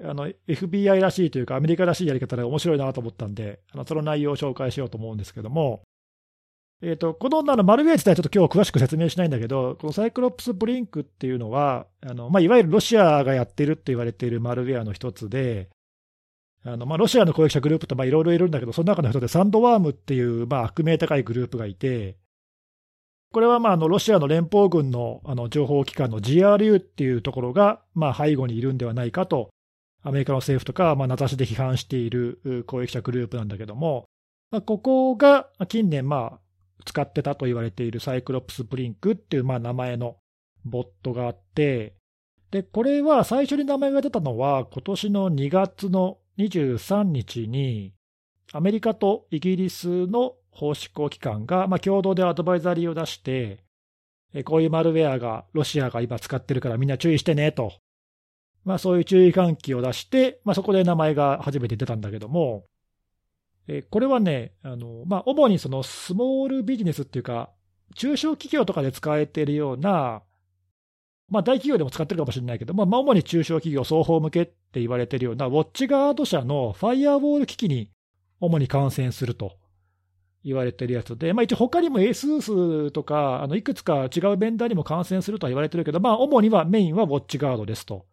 FBI らしいというか、アメリカらしいやり方で面白いなと思ったんで、あのその内容を紹介しようと思うんですけども、えー、とこのあのマルウェア自体、ちょっと今日詳しく説明しないんだけど、このサイクロプスブリンクっていうのは、あのまあ、いわゆるロシアがやってるって言われているマルウェアの一つで、あのまあ、ロシアの攻撃者グループってまいろいろいるんだけど、その中の一つでサンドワームっていう、まあ、悪名高いグループがいて、これはまああのロシアの連邦軍のあの情報機関の GRU っていうところがまあ背後にいるんではないかと、アメリカの政府とかまあ名指しで批判している攻撃者グループなんだけども、まあ、ここが近年、まあ、使ってたと言われているサイクロプスブリンクっていうまあ名前のボットがあって、で、これは最初に名前が出たのは、今年の2月の23日に、アメリカとイギリスの法執行機関が、まあ、共同でアドバイザリーを出して、こういうマルウェアがロシアが今使ってるからみんな注意してねと、まあ、そういう注意喚起を出して、まあ、そこで名前が初めて出たんだけども、えこれはね、あのまあ、主にそのスモールビジネスっていうか、中小企業とかで使えているような、まあ、大企業でも使ってるかもしれないけど、まあ、主に中小企業双方向けって言われているような、ウォッチガード社のファイアウォール機器に主に感染すると言われてるやつで、まあ、一応他にも ASUS とか、あのいくつか違うベンダーにも感染するとは言われてるけど、まあ、主にはメインはウォッチガードですと。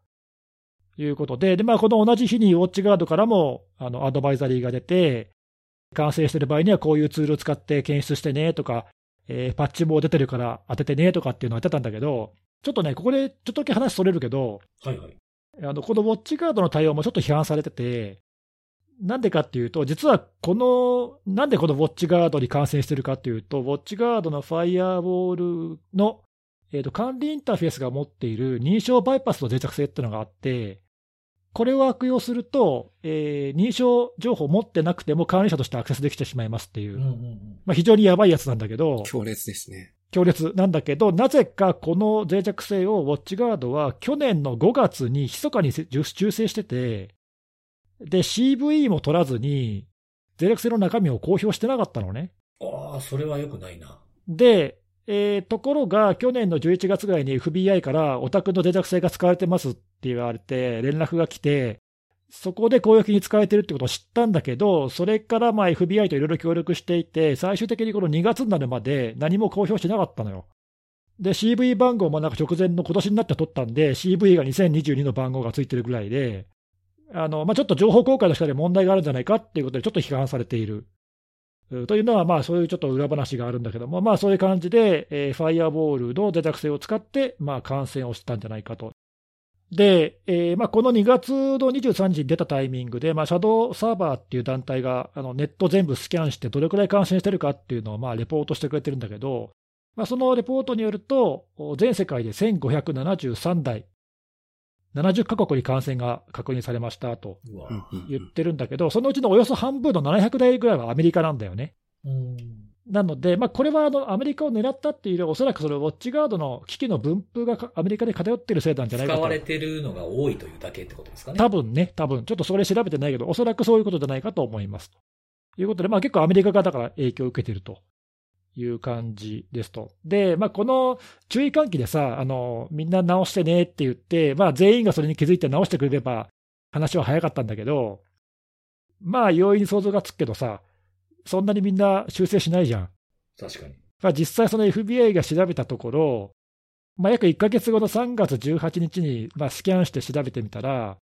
いうことで、でまあ、この同じ日にウォッチガードからもあのアドバイザリーが出て、感染している場合にはこういうツールを使って検出してねとか、えー、パッチも出てるから当ててねとかっていうのをやってたんだけど、ちょっとね、ここでちょっとだけ話それるけど、はいはい。あの、このウォッチガードの対応もちょっと批判されてて、なんでかっていうと、実はこの、なんでこのウォッチガードに感染してるかっていうと、ウォッチガードのファイアーボールの、えーと、管理インターフェースが持っている認証バイパスの脆弱性っていうのがあって、これを悪用すると、えー、認証情報を持ってなくても管理者としてアクセスできてしまいますっていう、うんうんうん、まあ、非常にやばいやつなんだけど、強烈ですね。強烈なんだけど、なぜかこの脆弱性をウォッチガードは去年の5月に密かに修正してて、で、CV も取らずに、脆弱性の中身を公表してなかったのね。ああ、それは良くないな。で、えー、ところが、去年の11月ぐらいに FBI から、お宅の脆弱性が使われてますっって言われて、連絡が来て、そこで攻撃に使われてるってことを知ったんだけど、それからまあ FBI といろいろ協力していて、最終的にこの2月になるまで何も公表してなかったのよ。で、CV 番号もなんか直前の今年になって取ったんで、CV が2022の番号がついてるぐらいで、あのまあ、ちょっと情報公開の下で問題があるんじゃないかっていうことで、ちょっと批判されている。というのは、まあ、そういうちょっと裏話があるんだけども、まあ、そういう感じで、えー、ファイアボールの脆弱性を使って、まあ、感染をしたんじゃないかと。で、えーまあ、この2月の23日に出たタイミングで、まあ、シャドウサーバーっていう団体があのネット全部スキャンして、どれくらい感染してるかっていうのを、まあ、レポートしてくれてるんだけど、まあ、そのレポートによると、全世界で1573台、70カ国に感染が確認されましたと言ってるんだけど、そのうちのおよそ半分の700台ぐらいはアメリカなんだよね。なので、まあ、これはあのアメリカを狙ったっていうよりおそらくそのウォッチガードの機器の分布がアメリカで偏ってるせいなんじゃないかと。使われてるのが多いというだけってことですかね。多分ね、多分ちょっとそれ調べてないけど、おそらくそういうことじゃないかと思います。ということで、まあ、結構アメリカがだから影響を受けてるという感じですと。で、まあ、この注意喚起でさ、あの、みんな直してねって言って、まあ、全員がそれに気づいて直してくれれば、話は早かったんだけど、まあ、容易に想像がつくけどさ、そんなにみんな修正しないじゃん。確かに。まあ、実際その FBI が調べたところ、まあ、約1ヶ月後の3月18日に、まあ、スキャンして調べてみたら、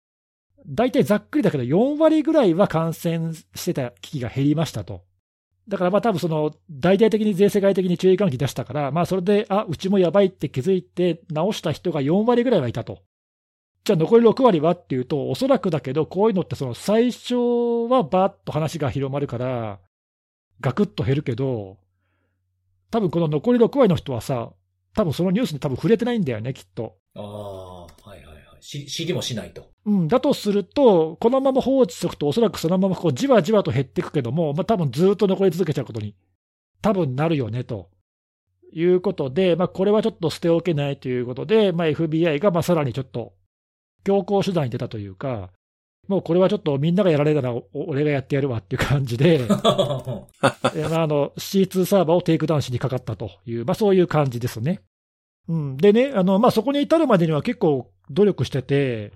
大体ざっくりだけど4割ぐらいは感染してた機器が減りましたと。だからまあ多分その大々的に税制外的に注意喚起出したから、まあそれで、あ、うちもやばいって気づいて直した人が4割ぐらいはいたと。じゃあ残り6割はっていうと、おそらくだけど、こういうのってその最初はばっと話が広まるから、ガクッと減るけど、多分この残り6割の人はさ、多分そのニュースに多分触れてないんだよね、きっと。ああ、はいはいはい。知りもしないと。うん、だとすると、このまま放置しておくと、おそらくそのままこうじわじわと減っていくけども、まあ多分ずっと残り続けちゃうことに、多分なるよねと。いうことで、まあ、これはちょっと捨ておけないということで、まあ、FBI がまあさらにちょっと強硬手段に出たというか、もうこれはちょっとみんながやられたら俺がやってやるわっていう感じで、まあ、あの C2 サーバーをテイクダウンしにかかったという、まあ、そういう感じですね。うん、でね、あのまあ、そこに至るまでには結構努力してて、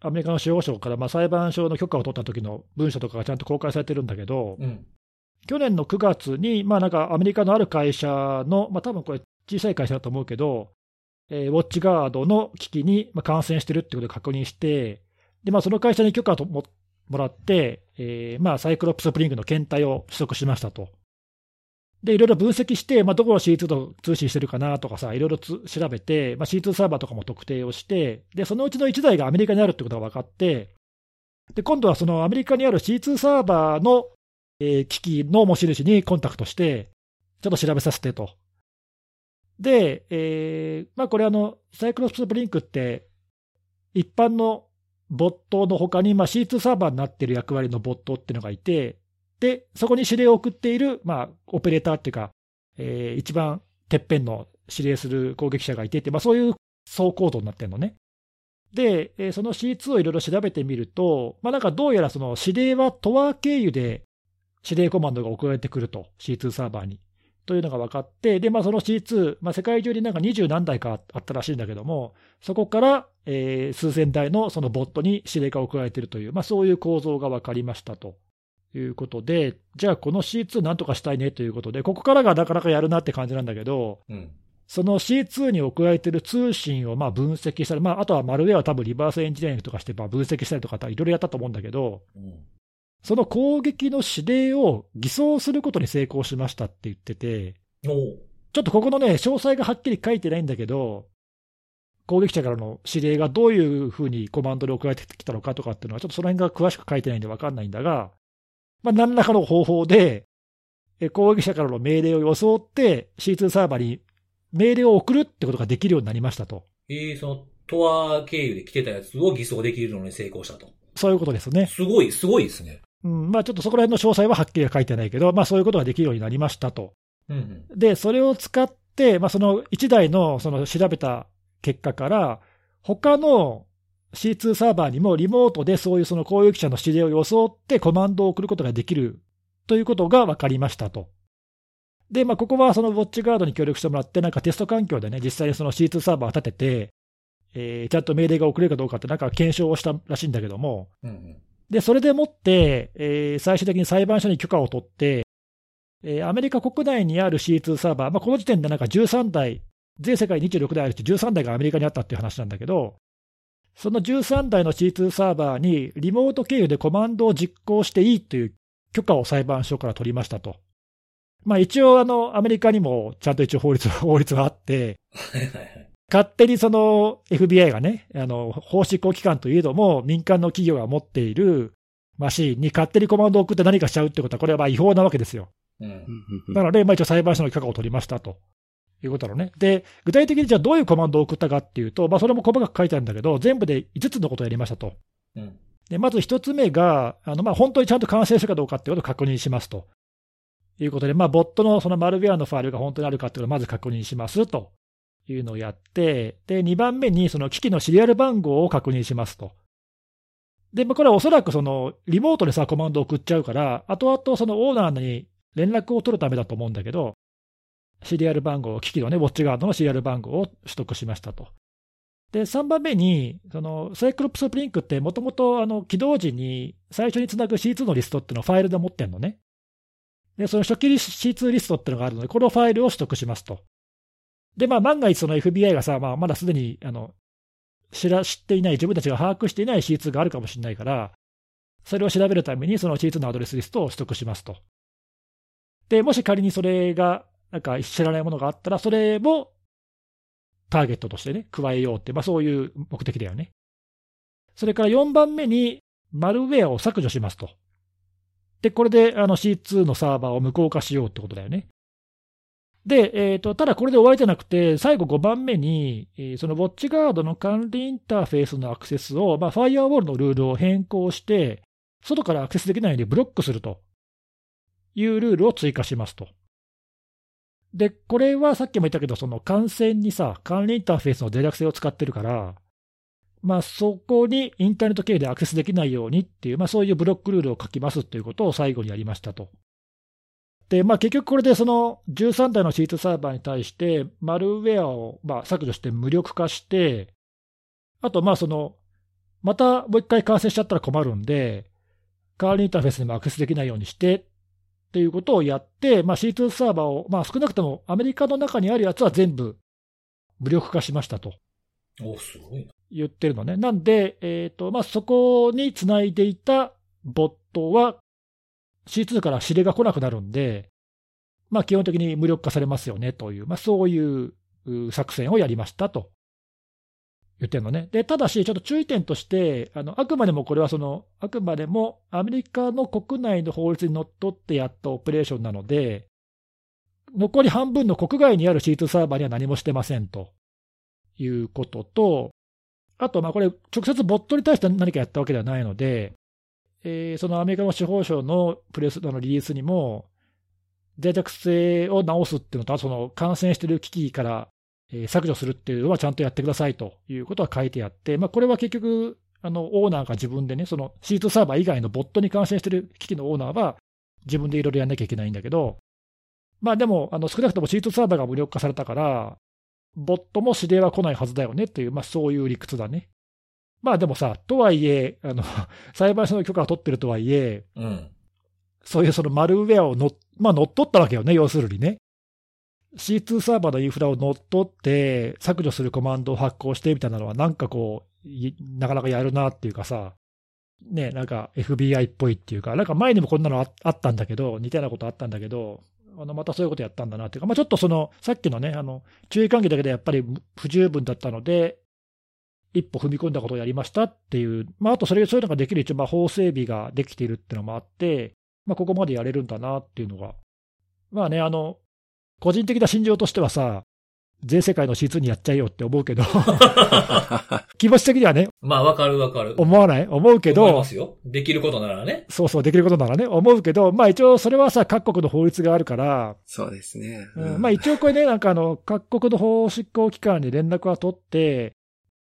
アメリカの司法省からまあ裁判所の許可を取った時の文書とかがちゃんと公開されてるんだけど、うん、去年の9月に、まあ、なんかアメリカのある会社の、まあ多分これ、小さい会社だと思うけど、えー、ウォッチガードの機器に感染してるってことを確認して、でまあ、その会社に許可をもらって、えーまあ、サイクロプスプリングの検体を取得しましたと。で、いろいろ分析して、まあ、どこの C2 と通信してるかなとかさ、いろいろ調べて、まあ、C2 サーバーとかも特定をして、で、そのうちの1台がアメリカにあるってことが分かって、で、今度はそのアメリカにある C2 サーバーの、えー、機器の持ち主にコンタクトして、ちょっと調べさせてと。で、えー、まあ、これあの、サイクロプスブリンクって、一般のボットの他に、まあ、C2 サーバーになっている役割のボットっていうのがいて、で、そこに指令を送っている、まあ、オペレーターっていうか、えー、一番てっぺんの指令する攻撃者がいてって、まあ、そういう総コードになってるのね。で、えー、その C2 をいろいろ調べてみると、まあ、なんかどうやらその指令は TOR 経由で指令コマンドが送られてくると、C2 サーバーに。というのが分かって、で、まあ、その C2、まあ、世界中になんか20何台かあったらしいんだけども、そこから、えー、数千台のそのボットに指令が送られているという、まあ、そういう構造が分かりましたと。いうことで、じゃあこの C2 なんとかしたいねということで、ここからがなかなかやるなって感じなんだけど、うん、その C2 に送られてる通信をまあ分析したり、まあ、あとはマルウェアを多分リバースエンジニアリングとかして分析したりとか、いろいろやったと思うんだけど、うん、その攻撃の指令を偽装することに成功しましたって言ってて、ちょっとここのね、詳細がはっきり書いてないんだけど、攻撃者からの指令がどういうふうにコマンドで送られてきたのかとかっていうのは、ちょっとその辺が詳しく書いてないんで分かんないんだが、まあ、何らかの方法で、攻撃者からの命令を装って C2 サーバーに命令を送るってことができるようになりましたと。ええー、その、トア経由で来てたやつを偽装できるのに成功したと。そういうことですね。すごい、すごいですね。うん、まあちょっとそこら辺の詳細ははっきりは書いてないけど、まあそういうことができるようになりましたと。うんうん、で、それを使って、まあその1台のその調べた結果から、他の C2 サーバーにもリモートでそういうその攻撃者の指令を装ってコマンドを送ることができるということが分かりましたと。で、まあ、ここはそのウォッチガードに協力してもらって、なんかテスト環境でね、実際にその C2 サーバーを立てて、えー、ちゃんと命令が送れるかどうかって、なんか検証をしたらしいんだけども、うんうん、で、それでもって、えー、最終的に裁判所に許可を取って、えー、アメリカ国内にある C2 サーバー、まあ、この時点でなんか13台、全世界26台あるうち13台がアメリカにあったっていう話なんだけど、その13台の C2 サーバーにリモート経由でコマンドを実行していいという許可を裁判所から取りましたと。まあ一応あの、アメリカにもちゃんと一応法律、法律があって、勝手にその FBI がね、あの、法執行機関といえども、民間の企業が持っているマシーンに勝手にコマンドを送って何かしちゃうってことは、これはまあ違法なわけですよ。うん、なので、まあ一応裁判所の許可を取りましたと。いうことなのね。で、具体的にじゃあどういうコマンドを送ったかっていうと、まあそれも細かく書いてあるんだけど、全部で5つのことをやりましたと。うん、で、まず1つ目が、あの、まあ本当にちゃんと完成するかどうかっていうことを確認しますと。いうことで、まあ、ボットのそのマルウェアのファイルが本当にあるかっていうのをまず確認しますというのをやって、で、2番目にその機器のシリアル番号を確認しますと。で、まあ、これはおそらくそのリモートでさ、コマンドを送っちゃうから、後々そのオーナーに連絡を取るためだと思うんだけど、シリアル番号、機器のね、ウォッチガードのシリアル番号を取得しましたと。で、3番目に、そのサイクロプスプリンクってもともとあの起動時に最初につなぐ C2 のリストっていうのをファイルで持ってるのね。で、その初期 C2 リストっていうのがあるので、このファイルを取得しますと。で、まあ、万が一その FBI がさ、まあ、まだすでに、あの、知ら、知っていない、自分たちが把握していない C2 があるかもしれないから、それを調べるために、その C2 のアドレスリストを取得しますと。で、もし仮にそれが、なんか知らないものがあったら、それもターゲットとしてね、加えようって、まあそういう目的だよね。それから4番目に、マルウェアを削除しますと。で、これであの C2 のサーバーを無効化しようってことだよね。で、えーと、ただこれで終わりじゃなくて、最後5番目に、えー、そのウォッチガードの管理インターフェースのアクセスを、まあ、ファイアウォールのルールを変更して、外からアクセスできないようにブロックするというルールを追加しますと。で、これはさっきも言ったけど、その感染にさ、管理インターフェースの脆弱性を使ってるから、まあ、そこにインターネット経由でアクセスできないようにっていう、まあ、そういうブロックルールを書きますということを最後にやりましたと。で、まあ、結局これでその13台のシートサーバーに対して、マルウェアをまあ削除して無力化して、あと、まあ、その、またもう一回感染しちゃったら困るんで、代わりインターフェースにもアクセスできないようにしてっていうことをやって、まあ、C2 サーバーを、まあ、少なくともアメリカの中にあるやつは全部無力化しましたと。おすごいな。言ってるのね。なんで、えっ、ー、と、まあ、そこにつないでいたボットは C2 から指令が来なくなるんで、まあ、基本的に無力化されますよねという、まあ、そういう作戦をやりましたと言ってるのね。で、ただし、ちょっと注意点として、あの、あくまでもこれはその、あくまでもアメリカの国内の法律にのっとってやったオペレーションなので、残り半分の国外にある C2 サーバーには何もしてませんということと、あと、まあこれ、直接ボットに対して何かやったわけではないので、えー、そのアメリカの司法省のプレスのリリースにも、脆弱性を直すっていうのと、その感染している機器からえ削除するっていうのはちゃんとやってくださいということは書いてあって、まあ、これは結局、あのオーナーが自分でね、そのシートサーバー以外のボットに感染している機器のオーナーは、自分でいろいろやんなきゃいけないんだけど、まあでも、あの少なくともシートサーバーが無力化されたから、ボットも指令は来ないはずだよねという、まあ、そういう理屈だね。まあでもさ、とはいえ、あの 裁判所の許可を取ってるとはいえ、うん、そういうそのマルウェアをの、まあ、乗っ取ったわけよね、要するにね。C2 サーバーのインフラを乗っ取って削除するコマンドを発行してみたいなのは、なんかこう、なかなかやるなっていうかさ、ね、なんか FBI っぽいっていうか、なんか前にもこんなのあったんだけど、似たようなことあったんだけど、あのまたそういうことやったんだなっていうか、まあ、ちょっとそのさっきのね、あの注意喚起だけでやっぱり不十分だったので、一歩踏み込んだことをやりましたっていう、まあ、あとそれそういうのができる一応、まあ、法整備ができているっていうのもあって、まあ、ここまでやれるんだなっていうのが、まあね、あの個人的な心情としてはさ、全世界の C2 にやっちゃえよって思うけど 気持ち的にはね。まあ、わかるわかる。思わない？思うけど。思いますよ。できることならね。そうそう、できることならね。思うけど、まあ一応それはさ、各国の法律があるから。そうですね。うん、まあ一応これね、なんかあの、各国の法執行機関に連絡は取って、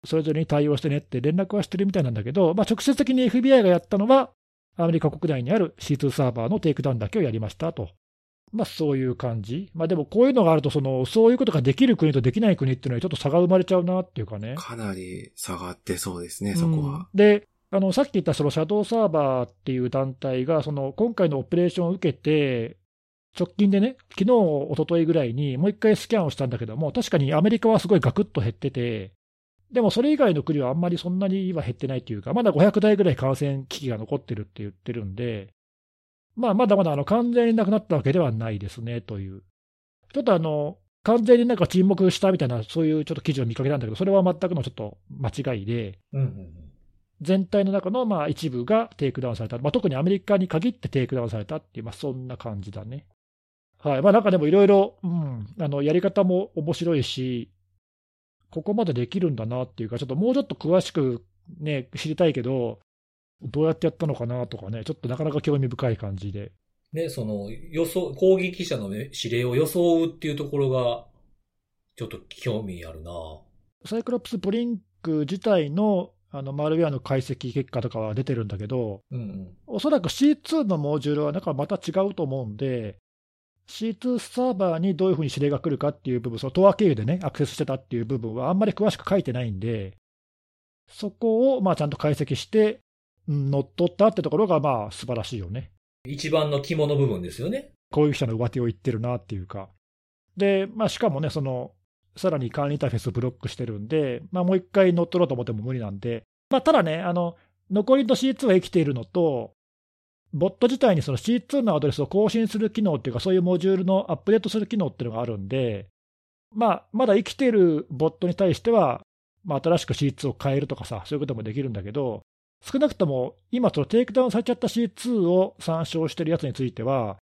それぞれに対応してねって連絡はしてるみたいなんだけど、まあ直接的に FBI がやったのは、アメリカ国内にある C2 サーバーのテイクダウンだけをやりましたと。まあそういう感じ。まあでもこういうのがあると、その、そういうことができる国とできない国っていうのはちょっと差が生まれちゃうなっていうかね。かなり差があってそうですね、そこは。うん、で、あの、さっき言ったそのシャドウサーバーっていう団体が、その、今回のオペレーションを受けて、直近でね、昨日、一昨日ぐらいにもう一回スキャンをしたんだけども、確かにアメリカはすごいガクッと減ってて、でもそれ以外の国はあんまりそんなには減ってないっていうか、まだ500台ぐらい感染機器が残ってるって言ってるんで、まあ、まだまだあの完全になくなったわけではないですねという。ちょっとあの、完全になんか沈黙したみたいな、そういうちょっと記事を見かけたんだけど、それは全くのちょっと間違いで、全体の中のまあ一部がテイクダウンされた、まあ、特にアメリカに限ってテイクダウンされたっていう、まあ、そんな感じだね。はい。まあなんかでもいろいろ、やり方も面白いし、ここまでできるんだなっていうか、ちょっともうちょっと詳しくね、知りたいけど、どうやってやったのかなとかね、ちょっとなかなか興味深い感じで。ね、その、予想、攻撃者の、ね、指令を装うっていうところが、ちょっと興味あるなサイクロプスブリンク自体のあのマルウェアの解析結果とかは出てるんだけど、うんうん、おそらく C2 のモジュールはなんかまた違うと思うんで、C2 サーバーにどういうふうに指令が来るかっていう部分、そのトア経由でね、アクセスしてたっていう部分はあんまり詳しく書いてないんで、そこをまあちゃんと解析して、乗っ取ったってところが、まあ、素晴らしいよね。一番の肝の部分ですよね。攻撃者の上手を言ってるなっていうか。で、まあ、しかもね、その、さらに管理インターフェースをブロックしてるんで、まあ、もう一回乗っ取ろうと思っても無理なんで、まあ、ただね、あの、残りの C2 は生きているのと、ボット自体にその C2 のアドレスを更新する機能っていうか、そういうモジュールのアップデートする機能っていうのがあるんで、まあ、まだ生きているボットに対しては、まあ、新しく C2 を変えるとかさ、そういうこともできるんだけど、少なくとも今、そのテイクダウンされちゃった C2 を参照してるやつについては、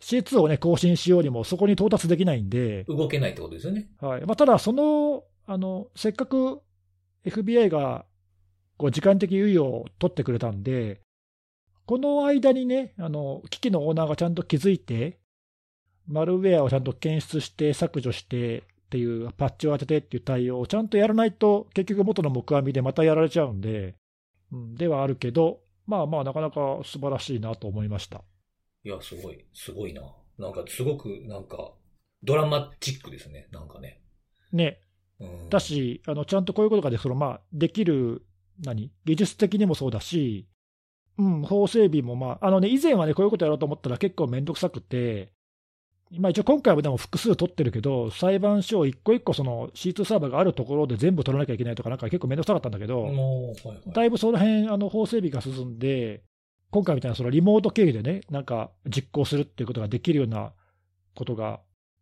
C2 をね、更新しようにもそこに到達できないんで。動けないってことですよね。はい。まあ、ただ、その、あの、せっかく FBI が、こう、時間的猶予を取ってくれたんで、この間にね、あの、機器のオーナーがちゃんと気づいて、マルウェアをちゃんと検出して削除してっていう、パッチを当ててっていう対応をちゃんとやらないと、結局元の木阿弥でまたやられちゃうんで、うん、ではあるけど、まあまあ、なかなか素晴らしいなと思いました。いや、すごい、すごいな。なんか、すごく、なんか、ドラマチックですね、なんかね。ね。うん、だし、あのちゃんとこういうことがでその、まあ、できる、何、技術的にもそうだし、うん、法整備もまあ、あのね、以前はね、こういうことやろうと思ったら結構めんどくさくて、まあ、一応今回はでも複数取ってるけど、裁判所一個一個その C2 サーバーがあるところで全部取らなきゃいけないとか、なんか結構めんどくさかったんだけど、はいはい、だいぶその辺あの法整備が進んで、今回みたいなそのリモート経由でね、なんか実行するっていうことができるようなことが、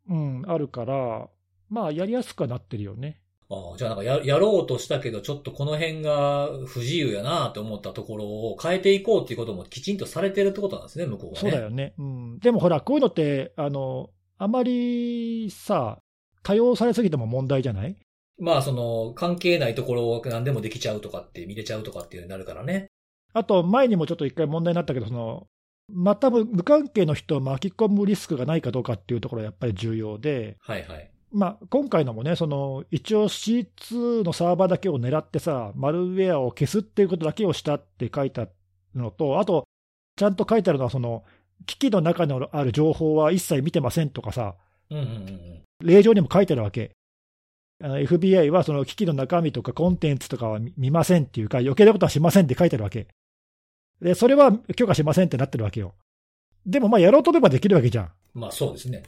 うん、あるから、まあ、やりやすくはなってるよね。ああ、じゃあなんかややろうとしたけど、ちょっとこの辺が不自由やなと思ったところを変えていこうっていうこともきちんとされてるってことなんですね、向こうは、ね。そうだよね。うん。でもほら、こういうのって、あの、あまりさ、多用されすぎても問題じゃない？まあ、その、関係ないところを何でもできちゃうとかって見れちゃうとかっていうになるからね。あと、前にもちょっと一回問題になったけど、その、また無関係の人を巻き込むリスクがないかどうかっていうところがやっぱり重要で、はいはい。まあ、今回のもね、その一応 C2 のサーバーだけを狙ってさ、マルウェアを消すっていうことだけをしたって書いたのと、あと、ちゃんと書いてあるのは、その機器の中にある情報は一切見てませんとかさ、うんうんうん、例状にも書いてあるわけ。FBI はその機器の中身とかコンテンツとかは見ませんっていうか、余計なことはしませんって書いてあるわけ。で、それは許可しませんってなってるわけよ。でもまあやろうと思えばできるわけじゃん。まあそうですね。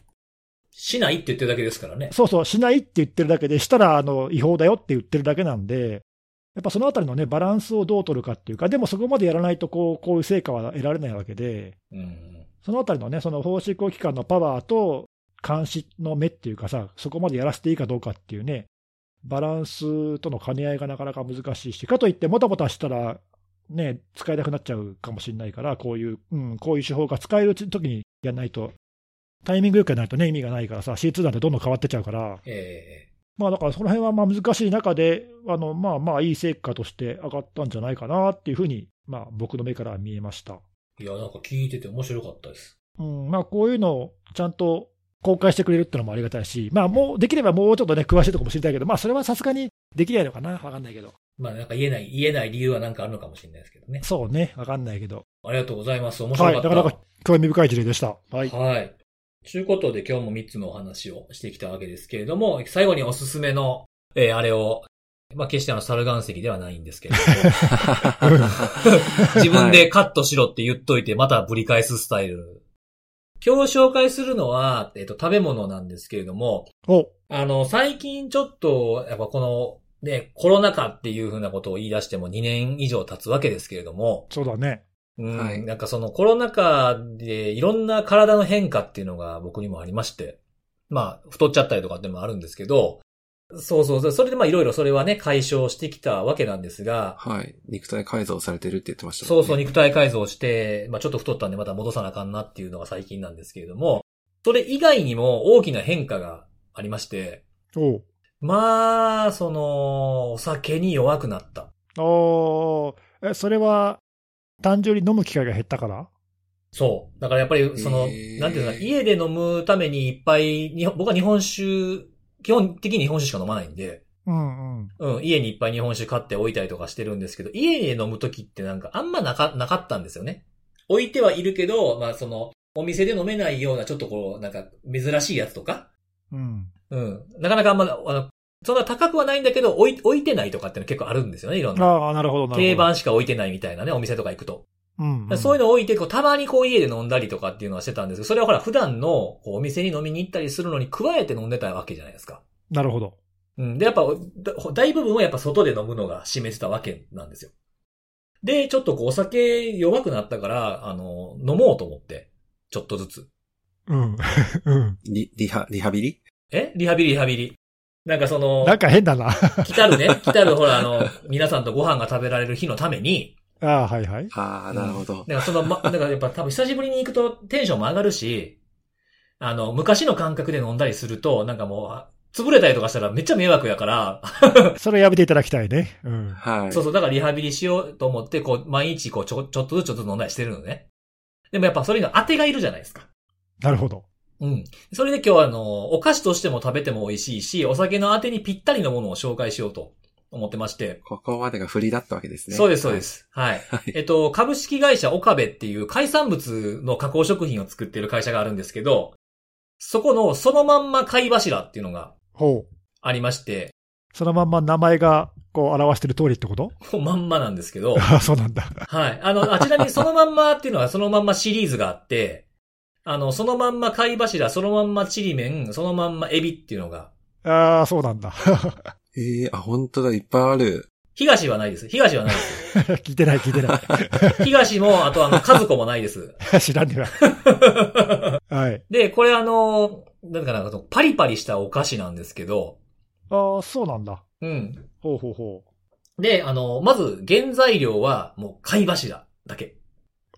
しないって言ってるだけですからね。そうそう、しないって言ってるだけで、したらあの違法だよって言ってるだけなんで、やっぱそのあたりのね、バランスをどう取るかっていうか、でもそこまでやらないとこう、こういう成果は得られないわけで、うん、そのあたりのね、その法執行機関のパワーと監視の目っていうかさ、そこまでやらせていいかどうかっていうね、バランスとの兼ね合いがなかなか難しいし、かといってもたもたしたら、ね、使えなくなっちゃうかもしれないから、こういう、うん、こういう手法が使えるときにやらないと、タイミングよくやらないとね、意味がないからさ、C2 なんてどんどん変わってっちゃうから、えー、まあだからその辺はまあ難しい中で、あのまあまあいい成果として上がったんじゃないかなっていうふうに、まあ僕の目から見えました。いや、なんか聞いてて面白かったです。うん、まあこういうのをちゃんと公開してくれるってのもありがたいし、まあもう、できればもうちょっとね、詳しいところも知りたいけど、まあそれはさすがにできないのかな？わかんないけど。まあなんか言えない、言えない理由はなんかあるのかもしれないですけどね。そうね、わかんないけど。ありがとうございます。面白かった。はい、なかなか興味深い事例でした。はい。はい。ということで今日も3つのお話をしてきたわけですけれども、最後におすすめの、えー、あれをまあ、決してあの、猿岩石ではないんですけれども。自分でカットしろって言っといて、またぶり返すスタイル。今日紹介するのは、えっ、と、食べ物なんですけれども、あの、最近ちょっと、やっぱこの、ね、コロナ禍っていうふうなことを言い出しても2年以上経つわけですけれども。そうだね。うん、はい、なんかそのコロナ禍でいろんな体の変化っていうのが僕にもありまして、まあ、太っちゃったりとかってもあるんですけど、そうそうそう。それでまあいろいろそれはね、解消してきたわけなんですが。はい。肉体改造されてるって言ってました、ね、そうそう、肉体改造して、まあちょっと太ったんでまた戻さなあかんなっていうのが最近なんですけれども、それ以外にも大きな変化がありまして。おまあ、その、お酒に弱くなった。おえ、それは、単純に飲む機会が減ったから？そう。だからやっぱり、その、なんていうか、家で飲むためにいっぱい、僕は日本酒基本的に日本酒しか飲まないんで、うんうん。うん、家にいっぱい日本酒買って置いたりとかしてるんですけど、家で飲むときってなんかあんまなか、なかったんですよね。置いてはいるけど、まあその、お店で飲めないようなちょっとこう、なんか珍しいやつとか。うん。うん。なかなかあんま、あの、そんな高くはないんだけど、置い、置いてないとかっての結構あるんですよね、いろんな。ああ、なるほど、なるほど。定番しか置いてないみたいなね、お店とか行くと。うん、うん、そういうの置いて、こう、たまにこう家で飲んだりとかっていうのはしてたんですけど、それはほら、普段の、こう、お店に飲みに行ったりするのに加えて飲んでたわけじゃないですか。なるほど。うん。で、やっぱ、大部分はやっぱ外で飲むのが占めてたわけなんですよ。で、ちょっとこうお酒弱くなったから、あの、飲もうと思って、ちょっとずつ。うん。うん。リ、リハ、リハビリ？え？リハビリ、リハビリ。なんかその、なんか変だな。来たるね、来たるほらあの、皆さんとご飯が食べられる日のために、ああ、はいはい。ああ、なるほど。だからその、ま、だからやっぱ多分久しぶりに行くとテンションも上がるし、あの、昔の感覚で飲んだりすると、なんかもう、潰れたりとかしたらめっちゃ迷惑やから それやめていただきたいね。うん。はい。そうそう、だからリハビリしようと思って、こう、毎日こう、ちょ、ちょっとずつちょっと飲んだりしてるのね。でもやっぱそれに当てがいるじゃないですか。なるほど。うん。それで今日はあの、お菓子としても食べても美味しいし、お酒の当てにぴったりのものを紹介しようと思ってまして。ここまでが振りだったわけですね。そうです、そうです。はい。はい、えっと、株式会社岡部っていう海産物の加工食品を作っている会社があるんですけど、そこのそのまんま貝柱っていうのが、ほう。ありまして。そのまんま名前がこう表してる通りってこと？まんまなんですけど。あそうなんだ。はい。あの、あちらにそのまんまっていうのはそのまんまシリーズがあって、あの、そのまんま貝柱、そのまんまちりめん、そのまんまエビっていうのが。ああ、そうなんだ。え えー、あ、本当だ、いっぱいある。東はないです。東はないです。聞いてない、聞いてない。東も、あとあの、和子もないです。知らんねわ。はい。で、これあの、なんかなんかパリパリしたお菓子なんですけど、ああ、そうなんだ。うん。ほうほうほう。で、あの、まず、原材料は、もう、貝柱だけ。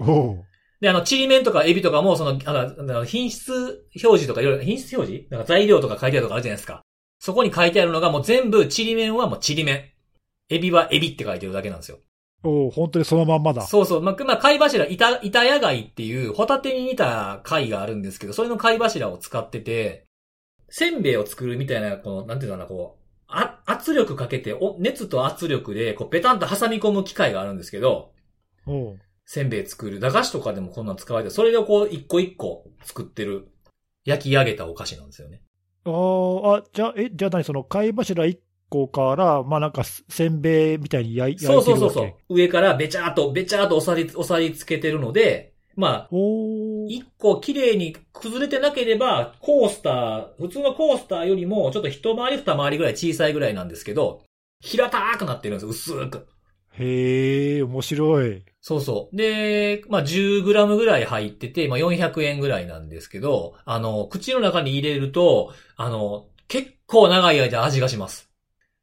おう。で、あの、ちりめんとかエビとかも、その、あの、品質表示とかいろいろ、品質表示？なんか材料とか書いてあるとかあるじゃないですか。そこに書いてあるのがもう全部、ちりめんはもうちりめん。エビはエビって書いてるだけなんですよ。お本当にそのまんまだ。そうそう。まあ、まあ、貝柱、板、板屋貝っていう、ホタテに似た貝があるんですけど、それの貝柱を使ってて、せんべいを作るみたいな、この、なんていうのかな、こう、あ、圧力かけて、お、熱と圧力で、こう、ペタンと挟み込む機械があるんですけど、せんべい作る。駄菓子とかでもこんなん使われて、それでこう、一個一個作ってる、焼き上げたお菓子なんですよね。ああ、じゃあ、え、じゃあ何その、貝柱一個から、まあなんか、せんべいみたいに焼いてるそうそうそうそう。上からべちゃーと、べちゃーと押さり、押さりつけてるので、まあ、一個綺麗に崩れてなければ、コースター、普通のコースターよりも、ちょっと一回り二回りぐらい小さいぐらいなんですけど、平たくなってるんですよ、薄く。へえ、面白い。そうそう。で、まあ、10g ぐらい入ってて、まあ、400円ぐらいなんですけど、あの、口の中に入れると、あの、結構長い間味がします。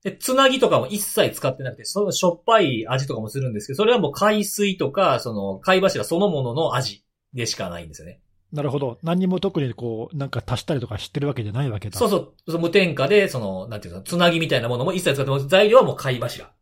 で、つなぎとかも一切使ってなくて、そのしょっぱい味とかもするんですけど、それはもう海水とか、その貝柱そのものの味でしかないんですよね。なるほど。何にも特にこう、なんか足したりとかしてるわけじゃないわけだ。そうそう。無添加で、その、なんていうの、つなぎみたいなものも一切使っても、材料はもう貝柱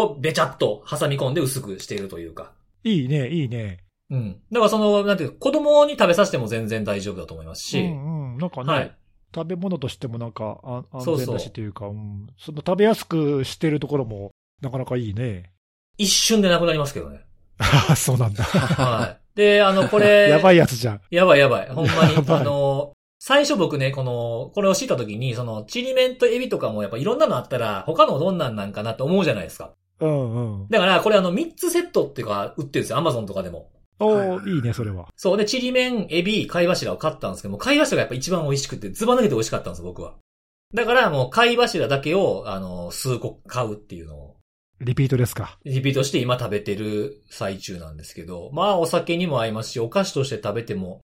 をべちゃっと挟み込んで薄くしているというか。いいね、いいね。うん。だからその、なんていう子供に食べさせても全然大丈夫だと思いますし。うんうん。なんかね、はい。食べ物としてもなんかあ安そうそう全だしというか、うん、その食べやすくしてるところもなかなかいいね。一瞬でなくなりますけどね。あ そうなんだ。はい。で、あの、これ。やばいやつじゃん。やばいやばい。ほんまにあの、最初僕ね、この、これを知った時に、その、ちりめんとエビとかもやっぱいろんなのあったら、他のどんなんなんかなって思うじゃないですか。うんうん。だから、これあの、3つセットっていうか、売ってるんですよ。アマゾンとかでも。おはいー、いいね、それは。そう。で、ちりめん、エビ、貝柱を買ったんですけども、貝柱がやっぱ一番美味しくて、ズバ抜けて美味しかったんです、僕は。だからもう貝柱だけを、あの、数個買うっていうのを、リピートですか？リピートして今食べてる最中なんですけど、まあお酒にも合いますし、お菓子として食べても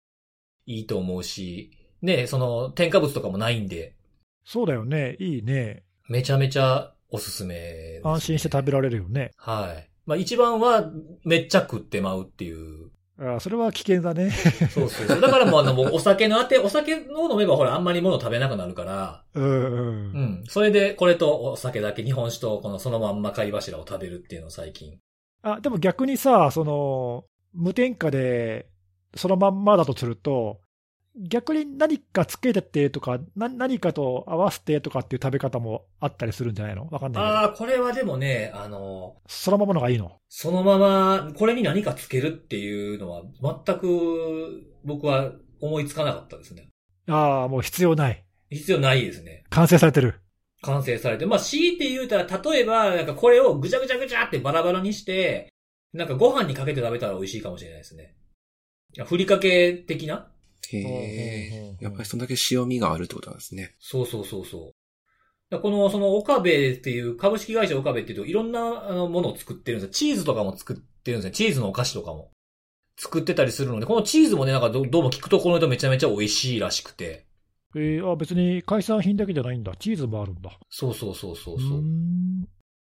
いいと思うし、ね、その添加物とかもないんで、そうだよね。いいね。めちゃめちゃおすすめですね、安心して食べられるよね。はい。まあ一番はめっちゃ食ってまうっていう。あそれは危険だね。そうそうそう。だからもうあの、もうお酒のあて、お酒を飲めばほらあんまり物食べなくなるから、うんうん。うん。それでこれとお酒だけ、日本酒とこのそのまんま貝柱を食べるっていうのを最近。あ、でも逆にさ、その、無添加で、そのまんまだとすると、逆に何かつけてってとか、な何かと合わせてとかっていう食べ方もあったりするんじゃないの？わかんない。ああ、これはでもね、あの、そのままのがいいの？そのまま、これに何かつけるっていうのは、全く僕は思いつかなかったですね。ああ、もう必要ない。必要ないですね。完成されてる。完成されて。まあ、強いて言うたら、例えば、なんかこれをぐちゃぐちゃぐちゃってバラバラにして、なんかご飯にかけて食べたら美味しいかもしれないですね。ふりかけ的なへえ。やっぱりそんだけ塩味があるってことなんですね。そうそうそうそう。この、その、岡部っていう、株式会社岡部っていうと、いろんなあのものを作ってるんですよ。チーズとかも作ってるんですよ。チーズのお菓子とかも。作ってたりするので、このチーズもね、なんかどどうも聞くところとめちゃめちゃ美味しいらしくて。えー、あ別に海産品だけじゃないんだ。チーズもあるんだ。そうそうそうそううそう。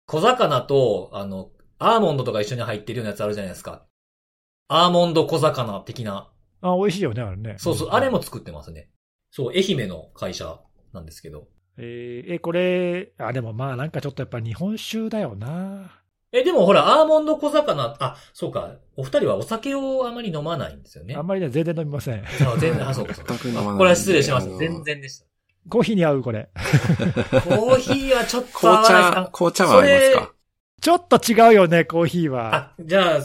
小魚と、あの、アーモンドとか一緒に入ってるようなやつあるじゃないですか。アーモンド小魚的な。あ、美味しいよね、あれね。そうそう、あれも作ってますね。そう、愛媛の会社なんですけど。えーえ、これ、あ、でもまあなんかちょっとやっぱ日本酒だよな。え、でもほら、アーモンド小魚、あ、そうか、お二人はお酒をあまり飲まないんですよね。あんまりね、全然飲みません。あ全然、あ、そうか、そうか。全く飲まないんでこれは失礼しました。あの全然でした。コーヒーに合う、これ。コーヒーはちょっと合紅わないです茶、紅茶はありますか？ちょっと違うよね、コーヒーは。あ、じゃあ、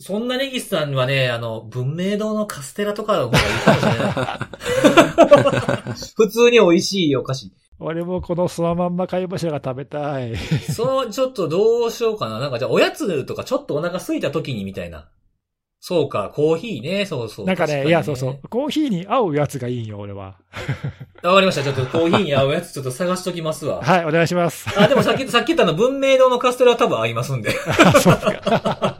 そんなネギスさんはね、あの、文明堂のカステラとかの方がいいかもしれない。普通に美味しいお菓子。俺もこのそのまんま貝柱が食べたい。そう、ちょっとどうしようかな。なんかじゃあおやつとかちょっとお腹空いた時にみたいな。そうか、コーヒーね、そうそう。なんかね、確いや、そうそう。コーヒーに合うやつがいいんよ、俺は。わかりました。ちょっとコーヒーに合うやつちょっと探しときますわ。はい、お願いします。あ、でもさっき、さっき言ったの文明堂のカステラは多分合いますんで。あそうか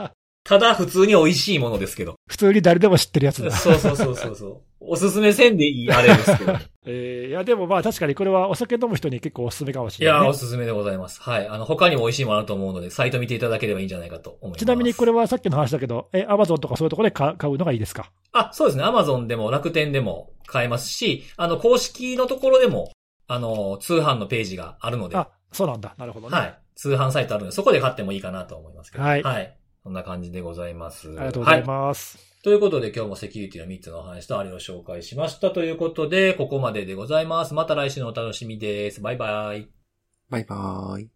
ただ普通に美味しいものですけど。普通に誰でも知ってるやつだ。そうそうそうそうそう。おすすめせんでいいあれですけど。えーいや、でもまあ確かにこれはお酒飲む人に結構おすすめかもしいや、れない、ね。おすすめでございます。はい。あの、他にも美味しいものあると思うので、サイト見ていただければいいんじゃないかと思います。ちなみにこれはさっきの話だけど、え、アマゾンとかそういうところで買買うのがいいですか？あ、そうですね。アマゾンでも楽天でも買えますし、あの、公式のところでも、あの、通販のページがあるので、あ、そうなんだ。なるほどね。はい。通販サイトあるので、そこで買ってもいいかなと思いますけど。はいはい。そんな感じでございます。ありがとうございはます。い。ということで、今日もセキュリティの3つのお話とあれを紹介しました。ということで、ここまででございます。また来週のお楽しみです。バイバイ。バイバーイ。